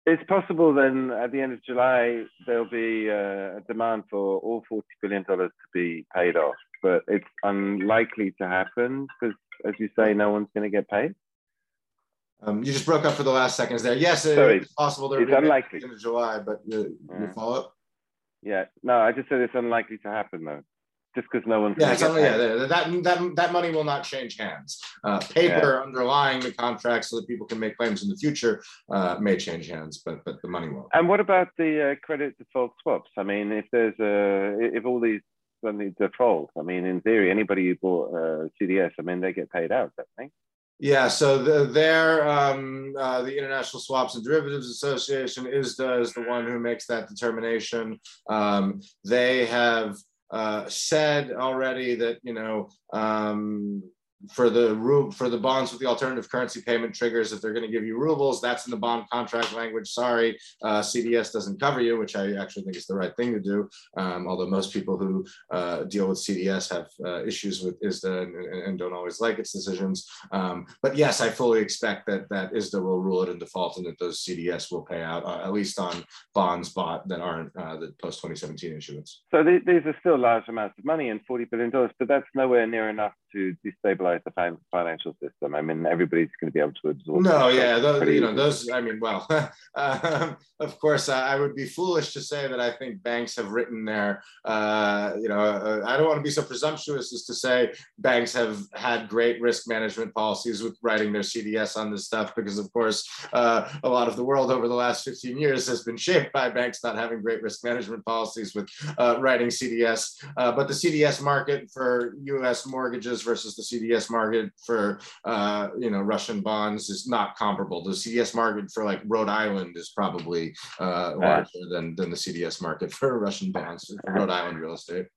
Speaker 2: it's possible then at the end of July there'll be uh, a demand for all forty billion dollars to be paid off, but it's unlikely to happen because, as you say, no one's going to get paid.
Speaker 3: Um, you just broke up for the last seconds there. Yes, Sorry, it's possible there
Speaker 2: it's be unlikely
Speaker 3: in July, but you, yeah. you follow up.
Speaker 2: Yeah, no, I just said it's unlikely to happen though just because no one's
Speaker 3: yeah, yeah that, that that money will not change hands. Uh, paper yeah. underlying the contract so that people can make claims in the future uh, may change hands but but the money won't
Speaker 2: and what about the uh, credit default swaps? I mean if there's a if all these suddenly default i mean in theory anybody who bought uh, cds i mean they get paid out don't they?
Speaker 3: Yeah, so the, there, um, uh, the International Swaps and Derivatives Association is is the one who makes that determination. Um, they have uh, said already that you know um, for the for the bonds with the alternative currency payment triggers, if they're going to give you rubles, that's in the bond contract language. Sorry, uh, CDS doesn't cover you, which I actually think is the right thing to do. Um, although most people who uh, deal with CDS have uh, issues with ISDA and, and, don't always like its decisions. Um, but yes, I fully expect that that ISDA will rule it in default and that those CDS will pay out uh, at least on bonds bought that aren't uh, the post 2017 issuance.
Speaker 2: So these are still large amounts of money and 40 billion dollars, but that's nowhere near enough to destabilize the financial system? I mean, everybody's going to be able to absorb.
Speaker 3: No, yeah, those, you know, those. I mean, well, <laughs> um, of course, I, I, would be foolish to say that I think banks have written their. Uh, you know, uh, I don't want to be so presumptuous as to say banks have had great risk management policies with writing their CDS on this stuff, because of course, uh, a lot of the world over the last 15 years has been shaped by banks not having great risk management policies with uh, writing CDS. Uh, but the CDS market for U.S. mortgages versus the CDS market for uh, you know Russian bonds is not comparable. The CDS market for like Rhode Island is probably uh, larger than than the CDS market for Russian bonds for Rhode Island real estate.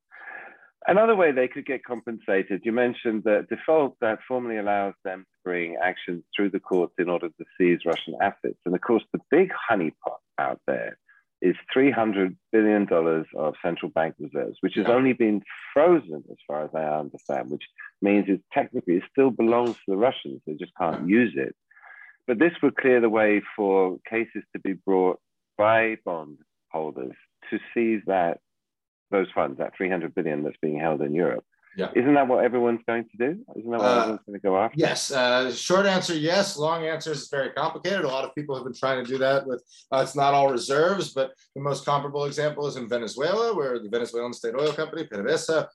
Speaker 2: Another way they could get compensated, you mentioned that default that formally allows them to bring actions through the courts in order to seize Russian assets. And of course, the big honeypot out there is $300 billion of central bank reserves, which has yeah. only been frozen, as far as I understand, which means it technically it still belongs to the Russians. They just can't use it. But this would clear the way for cases to be brought by bond holders to seize that those funds, that 300 billion that's being held in Europe. Yeah. Isn't that what everyone's going to do? Isn't that what uh, everyone's going to go after?
Speaker 3: Yes. Uh, short answer, yes. Long answer is very complicated. A lot of people have been trying to do that with, uh, it's not all reserves, but the most comparable example is in Venezuela, where the Venezuelan state oil company, PDVSA,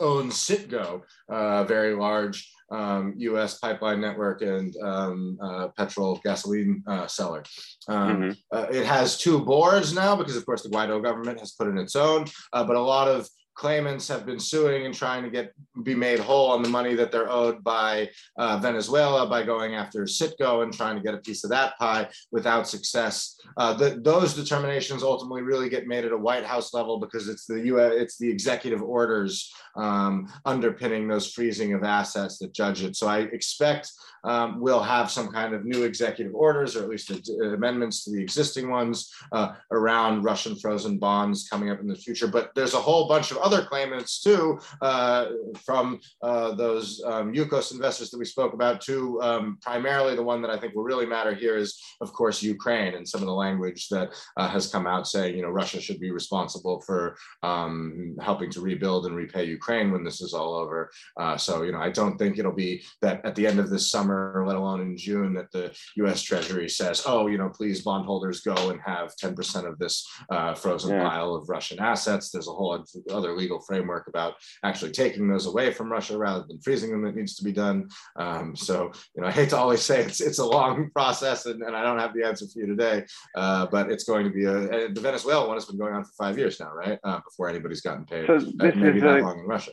Speaker 3: owns Citgo, a very large um, U.S. pipeline network and um, uh, petrol gasoline uh, seller. Um, mm-hmm. uh, it has two boards now because, of course, the Guaido government has put in its own, uh, but a lot of claimants have been suing and trying to get be made whole on the money that they're owed by uh, Venezuela by going after Citgo and trying to get a piece of that pie without success. Uh, the, those determinations ultimately really get made at a White House level because it's the U.S. it's the executive orders um, underpinning those freezing of assets that judge it. So I expect um, we'll have some kind of new executive orders or at least amendments to the existing ones uh, around Russian frozen bonds coming up in the future. But there's a whole bunch of other claimants too, uh, from uh, those um, Yukos investors that we spoke about to um, primarily the one that I think will really matter here is, of course, Ukraine and some of the language that uh, has come out saying, you know, Russia should be responsible for um, helping to rebuild and repay Ukraine when this is all over. Uh, so, you know, I don't think it'll be that at the end of this summer, let alone in June, that the U.S. Treasury says, oh, you know, please bondholders go and have 10% of this uh, frozen yeah. pile of Russian assets. There's a whole other legal framework about actually taking those away from Russia rather than freezing them that needs to be done. Um, so, you know, I hate to always say it's, it's a long <laughs> process and, and I don't have the answer for you today, uh, but it's going to be a, the Venezuela one has been going on for five years now, right? Uh, before anybody's gotten paid. So this maybe is that a, long in Russia.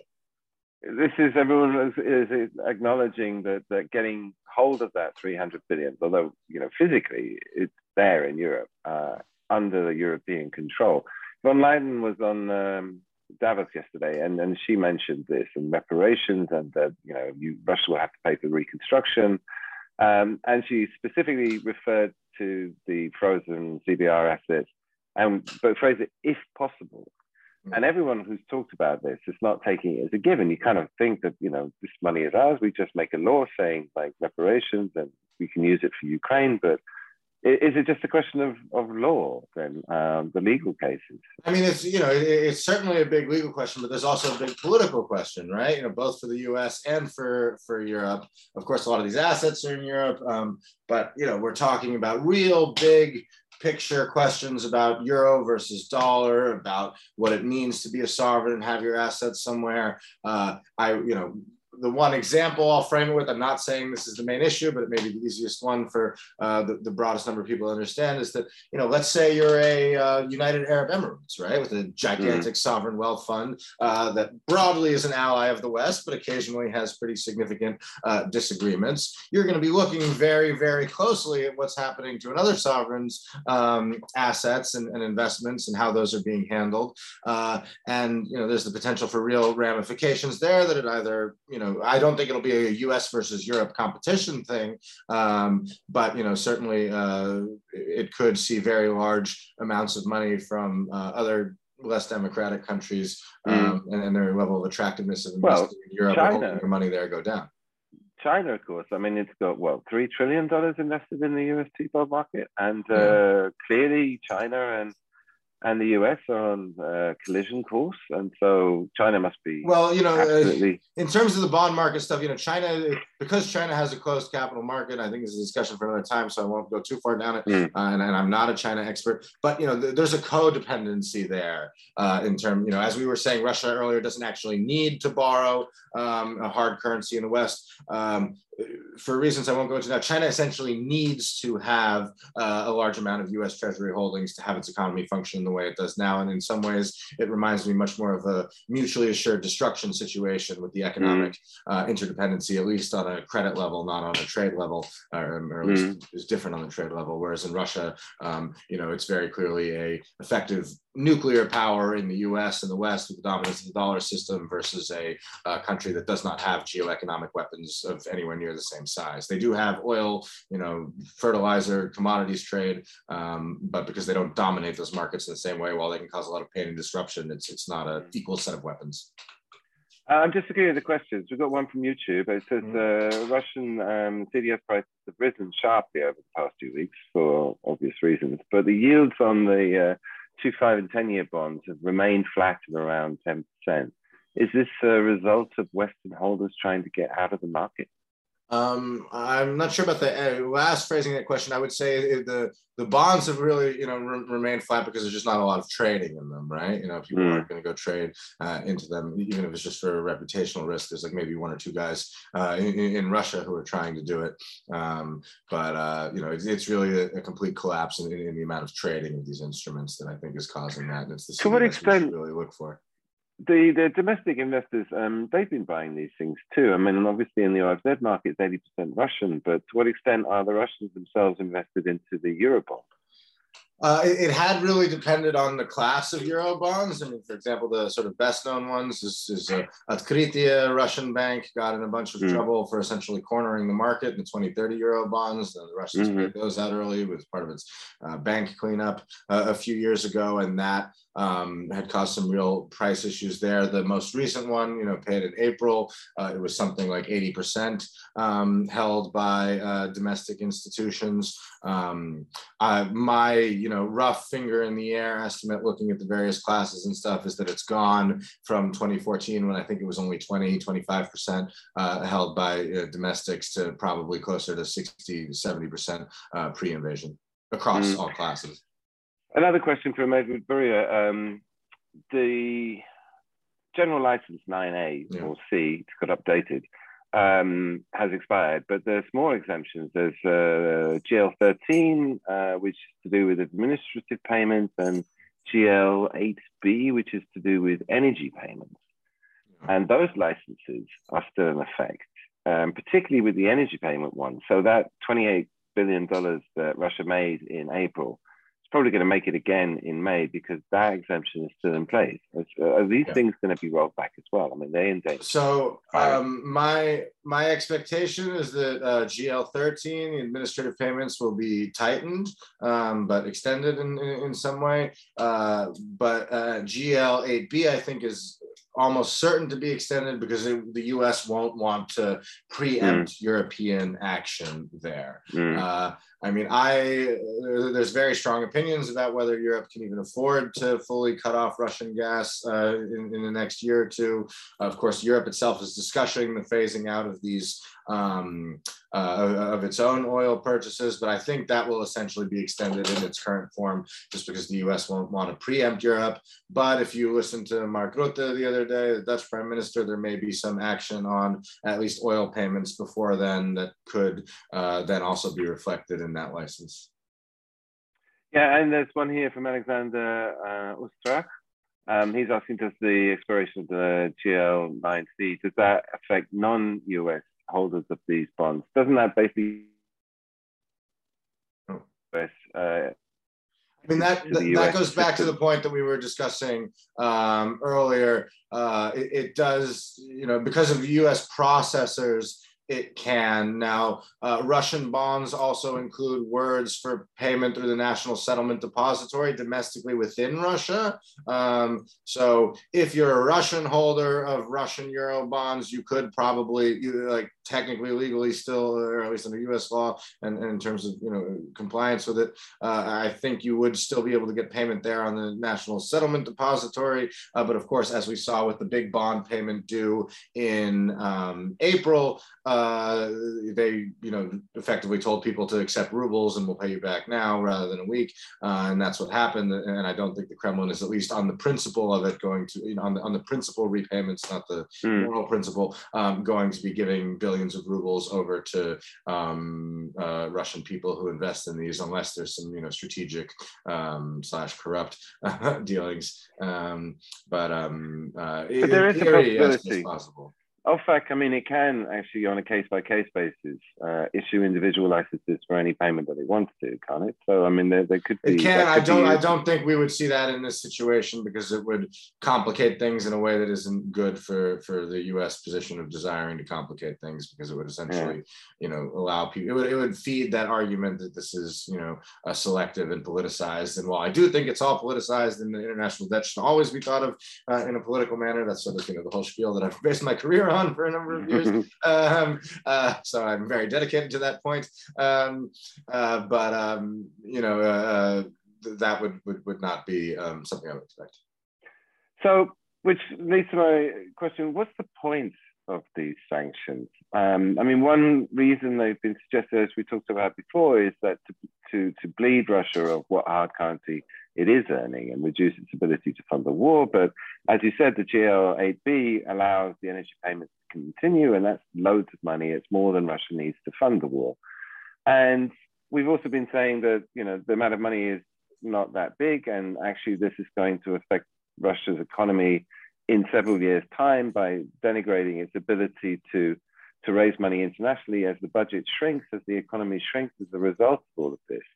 Speaker 2: This is everyone is, is acknowledging that, that getting hold of that 300 billion, although, you know, physically it's there in Europe uh, under the European control. Von Leiden was on um, Davos yesterday, and, and she mentioned this and reparations, and that you know you, Russia will have to pay for reconstruction, um, and she specifically referred to the frozen CBR assets, and but phrased it if possible. Mm. And everyone who's talked about this is not taking it as a given. You kind of think that you know this money is ours. We just make a law saying like reparations, and we can use it for Ukraine, but is it just a question of, of law then um, the legal cases
Speaker 3: i mean it's you know it, it's certainly a big legal question but there's also a big political question right you know both for the us and for for europe of course a lot of these assets are in europe um, but you know we're talking about real big picture questions about euro versus dollar about what it means to be a sovereign and have your assets somewhere. Uh, i you know the one example I'll frame it with, I'm not saying this is the main issue, but it may be the easiest one for uh, the, the, broadest number of people to understand is that, you know, let's say you're a uh, United Arab Emirates, right, with a gigantic mm. sovereign wealth fund uh, that broadly is an ally of the West, but occasionally has pretty significant uh, disagreements. You're going to be looking very, very closely at what's happening to another sovereign's um, assets and, and, investments and how those are being handled. Uh, and, you know, there's the potential for real ramifications there that it either, you know, know, I don't think it'll be a U.S. versus Europe competition thing, um, but you know, certainly uh, it could see very large amounts of money from uh, other less democratic countries mm. um, mm. and, and, their level of attractiveness of investing well, in Europe, China, their money there go down.
Speaker 2: China, of course. I mean, it's got well, three trillion dollars invested in the U.S. T-bill market, and uh, clearly China and and the US are on a collision course, and so China must be
Speaker 3: well. You know, uh, absolutely. in terms of the bond market stuff, you know, China because China has a closed capital market. I think this is a discussion for another time, so I won't go too far down it. Mm. Uh, and, and, I'm not a China expert, but you know, th- there's a codependency there uh, in terms. You know, as we were saying, Russia earlier doesn't actually need to borrow um, a hard currency in the West. Um, for reasons I won't go into now, China essentially needs to have uh, a large amount of US Treasury holdings to have its economy function the way it does now. And in some ways, it reminds me much more of a mutually assured destruction situation with the economic mm. uh, interdependency, at least on a credit level, not on a trade level, or, or at least mm. is different on the trade level. Whereas in Russia, um, you know, it's very clearly a effective nuclear power in the US and the West with the dominance of the dollar system versus a, a country that does not have geoeconomic weapons of anywhere near the same size. They do have oil, you know, fertilizer, commodities trade, um, but because they don't dominate those markets in the same way, while they can cause a lot of pain and disruption, it's, it's not an equal set of weapons.
Speaker 2: Uh, I'm just looking at the questions. We've got one from YouTube. It says mm-hmm. uh, Russian um, CDS prices have risen sharply over the past two weeks for obvious reasons, but the yields on the uh, two, five, and 10 year bonds have remained flat at around 10%. Is this a result of Western holders trying to get out of the market?
Speaker 3: Um, I'm not sure about the uh, last phrasing that question. I would say the the bonds have really, you know, re- remained flat because there's just not a lot of trading in them, right? You know, people mm. aren't going to go trade uh, into them, even if it's just for a reputational risk. There's like maybe one or two guys uh, in, in, Russia who are trying to do it, um, but uh, you know, it's, it's really a, a, complete collapse in, in, the amount of trading of these instruments that I think is causing that. And it's the
Speaker 2: to what extent
Speaker 3: really look for
Speaker 2: the, the domestic investors, um, they've been buying these things too. I mean, obviously in the OFZ market, it's 80% Russian, but to what extent are the Russians themselves invested into the Eurobond?
Speaker 3: Uh, it, it, had really depended on the class of euro bonds. I mean, for example, the sort of best known ones is, is uh, Otkritie, Russian bank, got in a bunch of mm. trouble for essentially cornering the market in the 2030 euro bonds. The Russians mm-hmm. those out early with part of its uh, bank cleanup uh, a few years ago, and that um, had caused some real price issues there. The most recent one, you know, paid in April, uh, it was something like 80% um, held by uh, domestic institutions. Um, my, you know, rough finger in the air estimate, looking at the various classes and stuff, is that it's gone from 2014 when I think it was only 20, 25% uh, held by uh, domestics to probably closer to 60, 70% uh, pre-invasion across mm. all classes.
Speaker 2: Another question from Edward Burrier. Um, the general license 9A yeah. or C, it's got updated, um, has expired, but there's more exemptions. There's uh, GL13, uh, which is to do with administrative payments, and GL8B, which is to do with energy payments. And those licenses are still in effect, um, particularly with the energy payment one. So that $28 billion that Russia made in April probably going to make it again in May because that exemption is still in place. Uh, are these yeah. things going to be rolled back as well? I mean, they in danger.
Speaker 3: So um, my my expectation is that uh, GL thirteen, the administrative payments, will be tightened, um, but extended in, in, in some way. Uh, but uh, GL eight B, I think, is almost certain to be extended because it, the U.S. won't want to preempt mm. European action there. Mm. Uh, I mean, I there's very strong opinions about whether Europe can even afford to fully cut off Russian gas uh, in, in, the next year or two. Of course, Europe itself is discussing the phasing out of these um, uh, of its own oil purchases, but I think that will essentially be extended in its current form, just because the U.S. won't want to preempt Europe. But if you listen to Mark Rutte the other day, the Dutch Prime Minister, there may be some action on at least oil payments before then that could uh, then also be reflected in that license.
Speaker 2: Yeah, and there's one here from Alexander uh, Um, he's asking, does the expiration of the GL9C, does that affect non-US holders of these bonds? Doesn't that basically
Speaker 3: oh. uh, I mean that that, that goes back to the point that we were discussing um, earlier. Uh, it, it, does, you know, because of U.S. processors it can. Now, uh, Russian bonds also include words for payment through the National Settlement Depository domestically within Russia. Um, so, if you're a Russian holder of Russian euro bonds, you could probably you, like technically legally still, or at least under U.S. law, and, and in terms of you know compliance with it, uh, I think you would still be able to get payment there on the National Settlement Depository. Uh, but of course, as we saw with the big bond payment due in um, April, uh, they you know effectively told people to accept rubles and we'll pay you back now rather than a week, uh, and that's what happened. And I don't think the Kremlin is at least on the principle of it going to you know on the on the principal repayments, not the mm. moral principle, um, going to be giving billions of rubles over to um, uh, Russian people who invest in these, unless there's some you know strategic um, slash corrupt <laughs> dealings. Um, but um, uh,
Speaker 2: but there is theory, a possibility. Yes, possible. OFAC, I mean, it can actually, on a case by case basis, uh, issue individual licenses for any payment that it wants to, can't it? So, I mean, there, there could be.
Speaker 3: It can. I don't. I don't think we would see that in this situation because it would complicate things in a way that isn't good for for the U.S. position of desiring to complicate things because it would essentially, yeah. you know, allow people. It would, it would feed that argument that this is, you know, a selective and politicized. And while I do think it's all politicized, and the international debt should always be thought of uh, in a political manner, that's sort of you know the whole spiel that I've based my career on for a number of years. <laughs> um, uh, so I'm very dedicated to that point. Um, uh, but um, you know, uh, uh, that would, would would not be um, something I would expect.
Speaker 2: So, which leads to my question: What's the point of these sanctions? Um, I mean, one reason they've been suggested, as we talked about before, is that to, to, to bleed Russia of what hard currency it is earning and reduce its ability to fund the war. But as you said, the GL8B allows the energy payments to continue, and that's loads of money. It's more than Russia needs to fund the war. And we've also been saying that you know the amount of money is not that big, and actually this is going to affect Russia's economy in several years' time by denigrating its ability to to raise money internationally as the budget shrinks, as the economy shrinks as a result of all of this.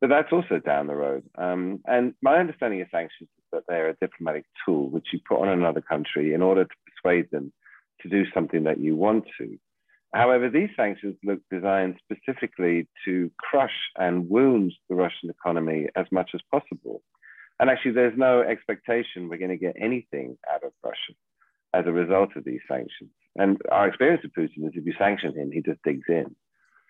Speaker 2: But that's also down the road. Um, and my understanding of sanctions is that they're a diplomatic tool which you put on another country in order to persuade them to do something that you want to. However, these sanctions look designed specifically to crush and wound the Russian economy as much as possible. And actually, there's no expectation we're going to get anything out of Russia as a result of these sanctions. And our experience of Putin is if you sanction him, he just digs in.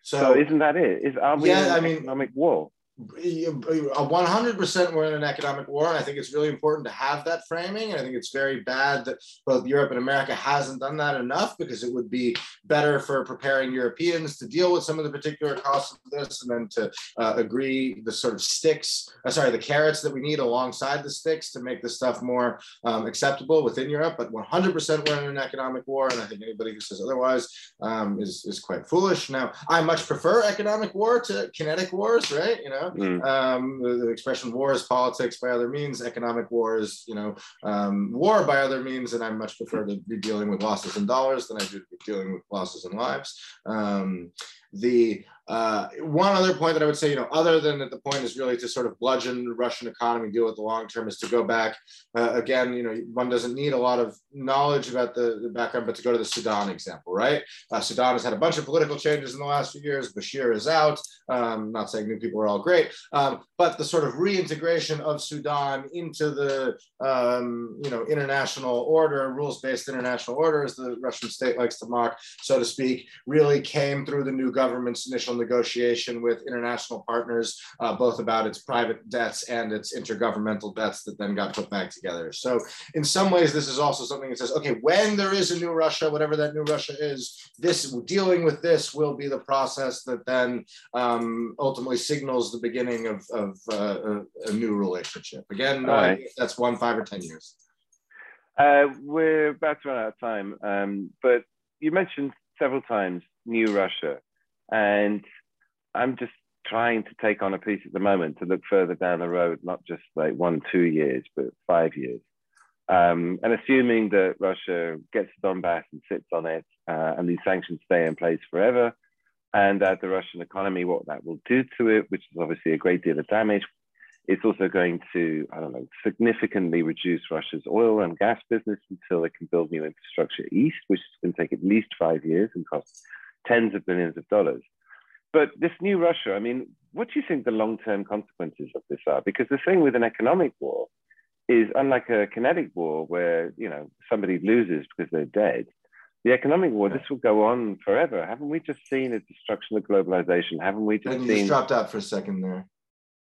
Speaker 2: So, so isn't that it? Is are we yeah, in an I mean, economic war?
Speaker 3: 100% we're in an economic war and i think it's really important to have that framing and i think it's very bad that both europe and america hasn't done that enough because it would be better for preparing europeans to deal with some of the particular costs of this and then to uh, agree the sort of sticks uh, sorry the carrots that we need alongside the sticks to make this stuff more um, acceptable within europe but 100% we're in an economic war and i think anybody who says otherwise um, is, is quite foolish. Now i much prefer economic war to kinetic wars right? You know Mm. Um, the, expression war is politics by other means, economic war is, you know, um, war by other means, and I much prefer to be dealing with losses in dollars than I do to be dealing with losses in lives. Um, the uh, one other point that I would say, you know, other than that the point is really to sort of bludgeon the Russian economy, deal with the long term, is to go back. Uh, again, you know, one doesn't need a lot of knowledge about the, the background, but to go to the Sudan example, right? Uh, Sudan has had a bunch of political changes in the last few years. Bashir is out. Um, not saying new people are all great, um, but the sort of reintegration of Sudan into the, um, you know, international order, rules-based international order, as the Russian state likes to mock, so to speak, really came through the new government's initial negotiation with international partners, uh, both about its private debts and its intergovernmental debts that then got put back together. So, in some ways, this is also something that says, okay, when there is a new Russia, whatever that new Russia is, this dealing with this will be the process that then um, ultimately signals the beginning of, of uh, a, a, new relationship. Again, right. that's one, five, or 10 years.
Speaker 2: Uh, we're about to run out of time, um, but you mentioned several times New Russia. And I'm just trying to take on a piece at the moment to look further down the road, not just like one, two years, but five years. Um, and assuming that Russia gets Donbass and sits on it, uh, and these sanctions stay in place forever, and that the Russian economy, what that will do to it, which is obviously a great deal of damage. It's also going to, I don't know, significantly reduce Russia's oil and gas business until they can build new infrastructure east, which is going to take at least five years and cost tens of billions of dollars. But this new Russia, I mean, what do you think the long term consequences of this are? Because the thing with an economic war is unlike a kinetic war where, you know, somebody loses because they're dead. the economic war. This will go on forever. Haven't we just seen the destruction of globalization? Haven't we just
Speaker 3: and you
Speaker 2: seen?
Speaker 3: just dropped out for a second there.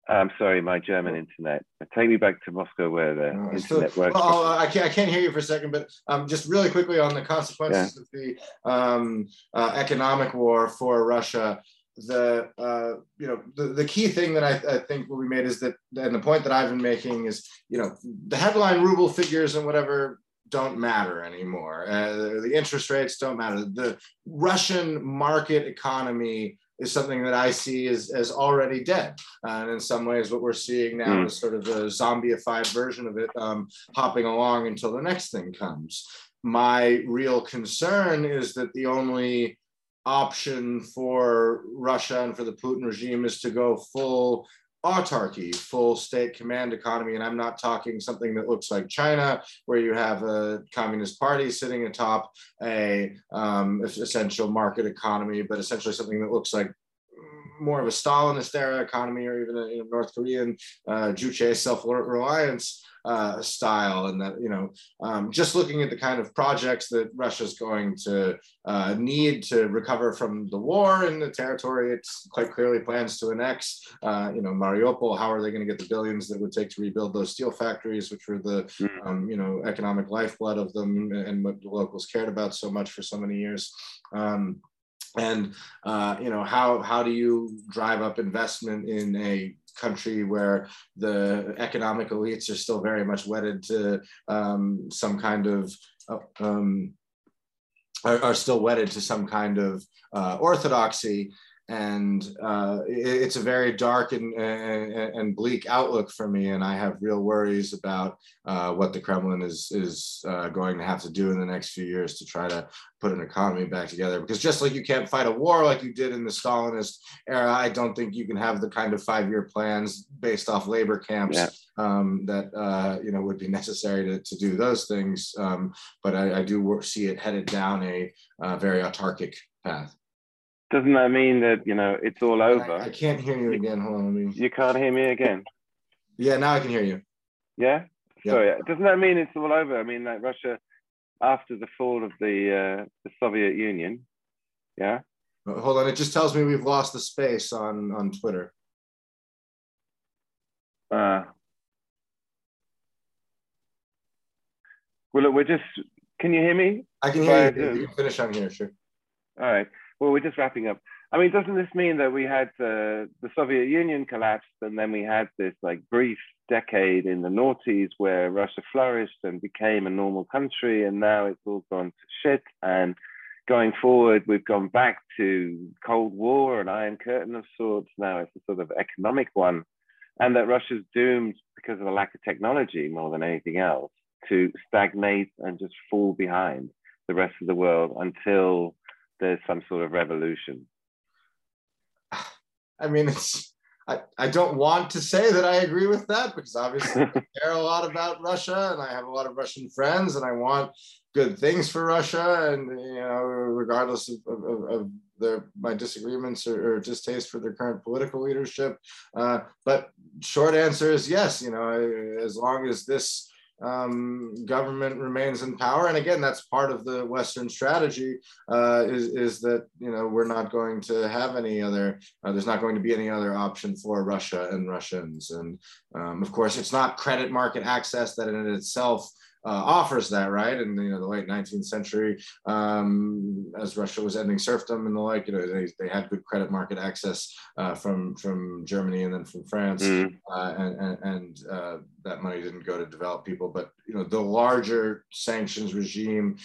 Speaker 2: I'm sorry, my German internet. Take me back to Moscow where the
Speaker 3: No,
Speaker 2: internet
Speaker 3: still-
Speaker 2: works.
Speaker 3: well, I can't, I can't hear you for a second, but um, just really quickly on the consequences of the um, uh, economic war for Russia. The uh, you know the, the key thing that I, I think will be made is that, and the point that I've been making is you know the headline ruble figures and whatever don't matter anymore. Uh, the interest rates don't matter. The Russian market economy is something that I see as, as already dead. and in some ways, what we're seeing now
Speaker 2: Mm.
Speaker 3: is sort of the zombieified version of it, um, hopping along until the next thing comes. My real concern is that the only option for Russia and for the Putin regime is to go full autarky, full state command economy. And I'm not talking something that looks like China, where you have a communist party sitting atop a um, essential market economy, but essentially something that looks like more of a Stalinist era economy, or even a you know, North Korean uh, Juche self-reliance uh, style, and that you know, um, just looking at the kind of projects that Russia's going to uh, need to recover from the war in the territory it's quite clearly plans to annex. Uh, you know, Mariupol. How are they going to get the billions that would take to rebuild those steel factories, which were the
Speaker 2: Mm.
Speaker 3: um, you know economic lifeblood of them, and what the locals cared about so much for so many years. Um, and uh, you know how how do you drive up investment in a country where the economic elites are still very much wedded to um, some kind of uh, um, are, are still wedded to some kind of uh, orthodoxy and uh, it- it's a very dark and, and, and bleak outlook for me and i have real worries about uh, what the kremlin is is uh, going to have to do in the next few years to try to put an economy back together. Because just like you can't fight a war like you did in the stalinist era i don't think you can have the kind of five year plans based off labor camps
Speaker 2: Yeah.
Speaker 3: um, that uh, you know would be necessary to, to do those things. Um, but I, I do see it headed down a uh, very autarkic path
Speaker 2: Doesn't that mean that you know it's all over?
Speaker 3: I, I can't hear you again. Hold on. Me...
Speaker 2: You can't hear me again.
Speaker 3: Yeah, now I can hear you.
Speaker 2: Yeah.
Speaker 3: Yeah.
Speaker 2: Sorry. Doesn't that mean it's all over? I mean, like Russia, after the fall of the uh, the Soviet Union. Yeah.
Speaker 3: Uh, Hold on. It just tells me we've lost the space on on Twitter.
Speaker 2: Uh, well, look, we're just. Can you hear me?
Speaker 3: I can hear you. You can finish on here, sure.
Speaker 2: All right. Well, we're just wrapping up. I mean, doesn't this mean that we had uh, the Soviet Union collapsed and then we had this like brief decade in the noughties where Russia flourished and became a normal country, and now it's all gone to shit. And going forward, we've gone back to Cold War, an Iron Curtain of sorts. Now it's a sort of economic one, and that Russia's doomed because of a lack of technology more than anything else to stagnate and just fall behind the rest of the world until there's some sort of revolution.
Speaker 3: I mean, it's. I, I don't want to say that I agree with that because obviously I <laughs> care a lot about Russia and I have a lot of Russian friends and I want good things for Russia and you know regardless of, of, of their my disagreements or, or distaste for their current political leadership. Uh, but short answer is yes. You know, as long as this um, government remains in power, and again, that's part of the Western strategy uh, is is that you know we're not going to have any other. Uh, there's not going to be any other option for Russia and Russians, and um, of course, it's not credit market access that in itself. Uh, offers that right in you know the late 19th century um, as Russia was ending serfdom and the like you know they, they had good credit market access uh, from from Germany and then from France
Speaker 2: Mm.
Speaker 3: uh, and and, and uh, that money didn't go to develop people. But you know, the larger sanctions regime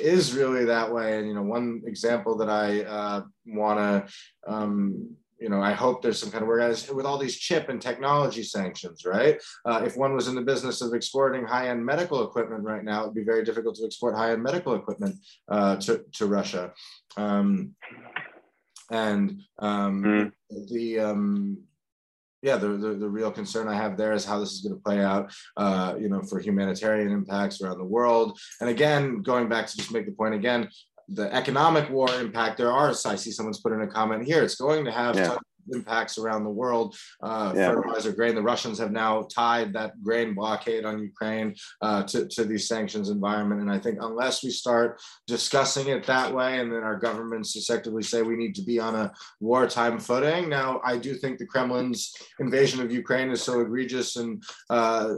Speaker 3: is really that way. And you know, one example that I uh, want to um, you know, I hope there's some kind of whereas with all these chip and technology sanctions, right? Uh, if one was in the business of exporting high-end medical equipment right now, it'd be very difficult to export high-end medical equipment uh, to to Russia. Um, and um,
Speaker 2: Mm.
Speaker 3: the um, yeah, the, the, the real concern I have there is how this is going to play out, uh, you know, for humanitarian impacts around the world. And again, going back to just make the point again, the economic war impact, there are, I see someone's put in a comment here, it's going to have
Speaker 2: Yeah.
Speaker 3: Impacts around the world. Uh, yeah. Fertilizer, grain. The Russians have now tied that grain blockade on Ukraine uh, to, to these sanctions environment. And I think unless we start discussing it that way, and then our governments effectively say we need to be on a wartime footing. Now, I do think the Kremlin's invasion of Ukraine is so egregious and uh,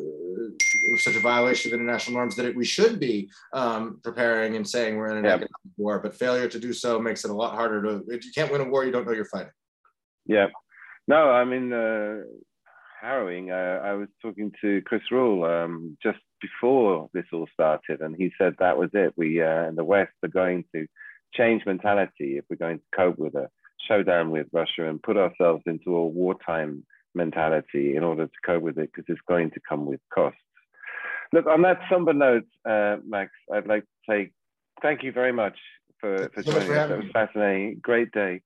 Speaker 3: such a violation of international norms that it, we should be um, preparing and saying we're in an economic war. But failure to do so makes it a lot harder to. If you can't win a war, you don't know you're fighting.
Speaker 2: Yeah. No, I mean, uh, harrowing. Uh, I was talking to Chris Rule um, just before this all started, and he said that was it. We uh, in the West are going to change mentality if we're going to cope with a showdown with Russia and put ourselves into a wartime mentality in order to cope with it because it's going to come with costs. Look, on that somber note, uh, Max, I'd like to say thank you very much for, for joining us. That was fascinating. Great day.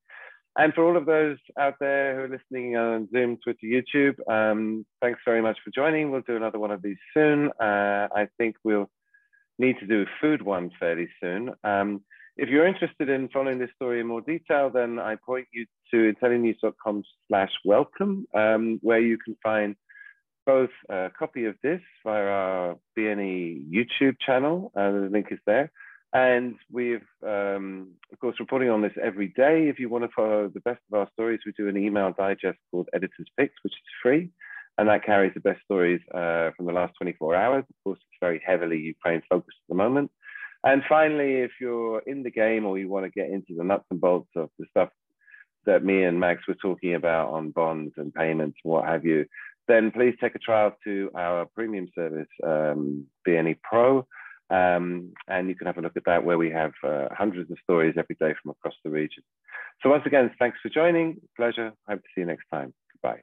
Speaker 2: And for all of those out there who are listening on Zoom, Twitter, YouTube, um, thanks very much for joining. We'll do another one of these soon. Uh, I think we'll need to do a food one fairly soon. Um, if you're interested in following this story in more detail, then I point you to intellinews.com slash welcome, um, where you can find both a copy of this via our BNE YouTube channel, uh, the link is there, and we've, um, of course, reporting on this every day. If you want to follow the best of our stories, we do an email digest called Editor's Picks, which is free. And that carries the best stories uh, from the last 24 hours. Of course, it's very heavily Ukraine focused at the moment. And finally, if you're in the game or you want to get into the nuts and bolts of the stuff that me and Max were talking about on bonds and payments, and what have you, then please take a trial to our premium service, um, BNE Pro. Um, and you can have a look at that where we have uh, hundreds of stories every day from across the region. So once again, thanks for joining. Pleasure. Hope to see you next time. Goodbye.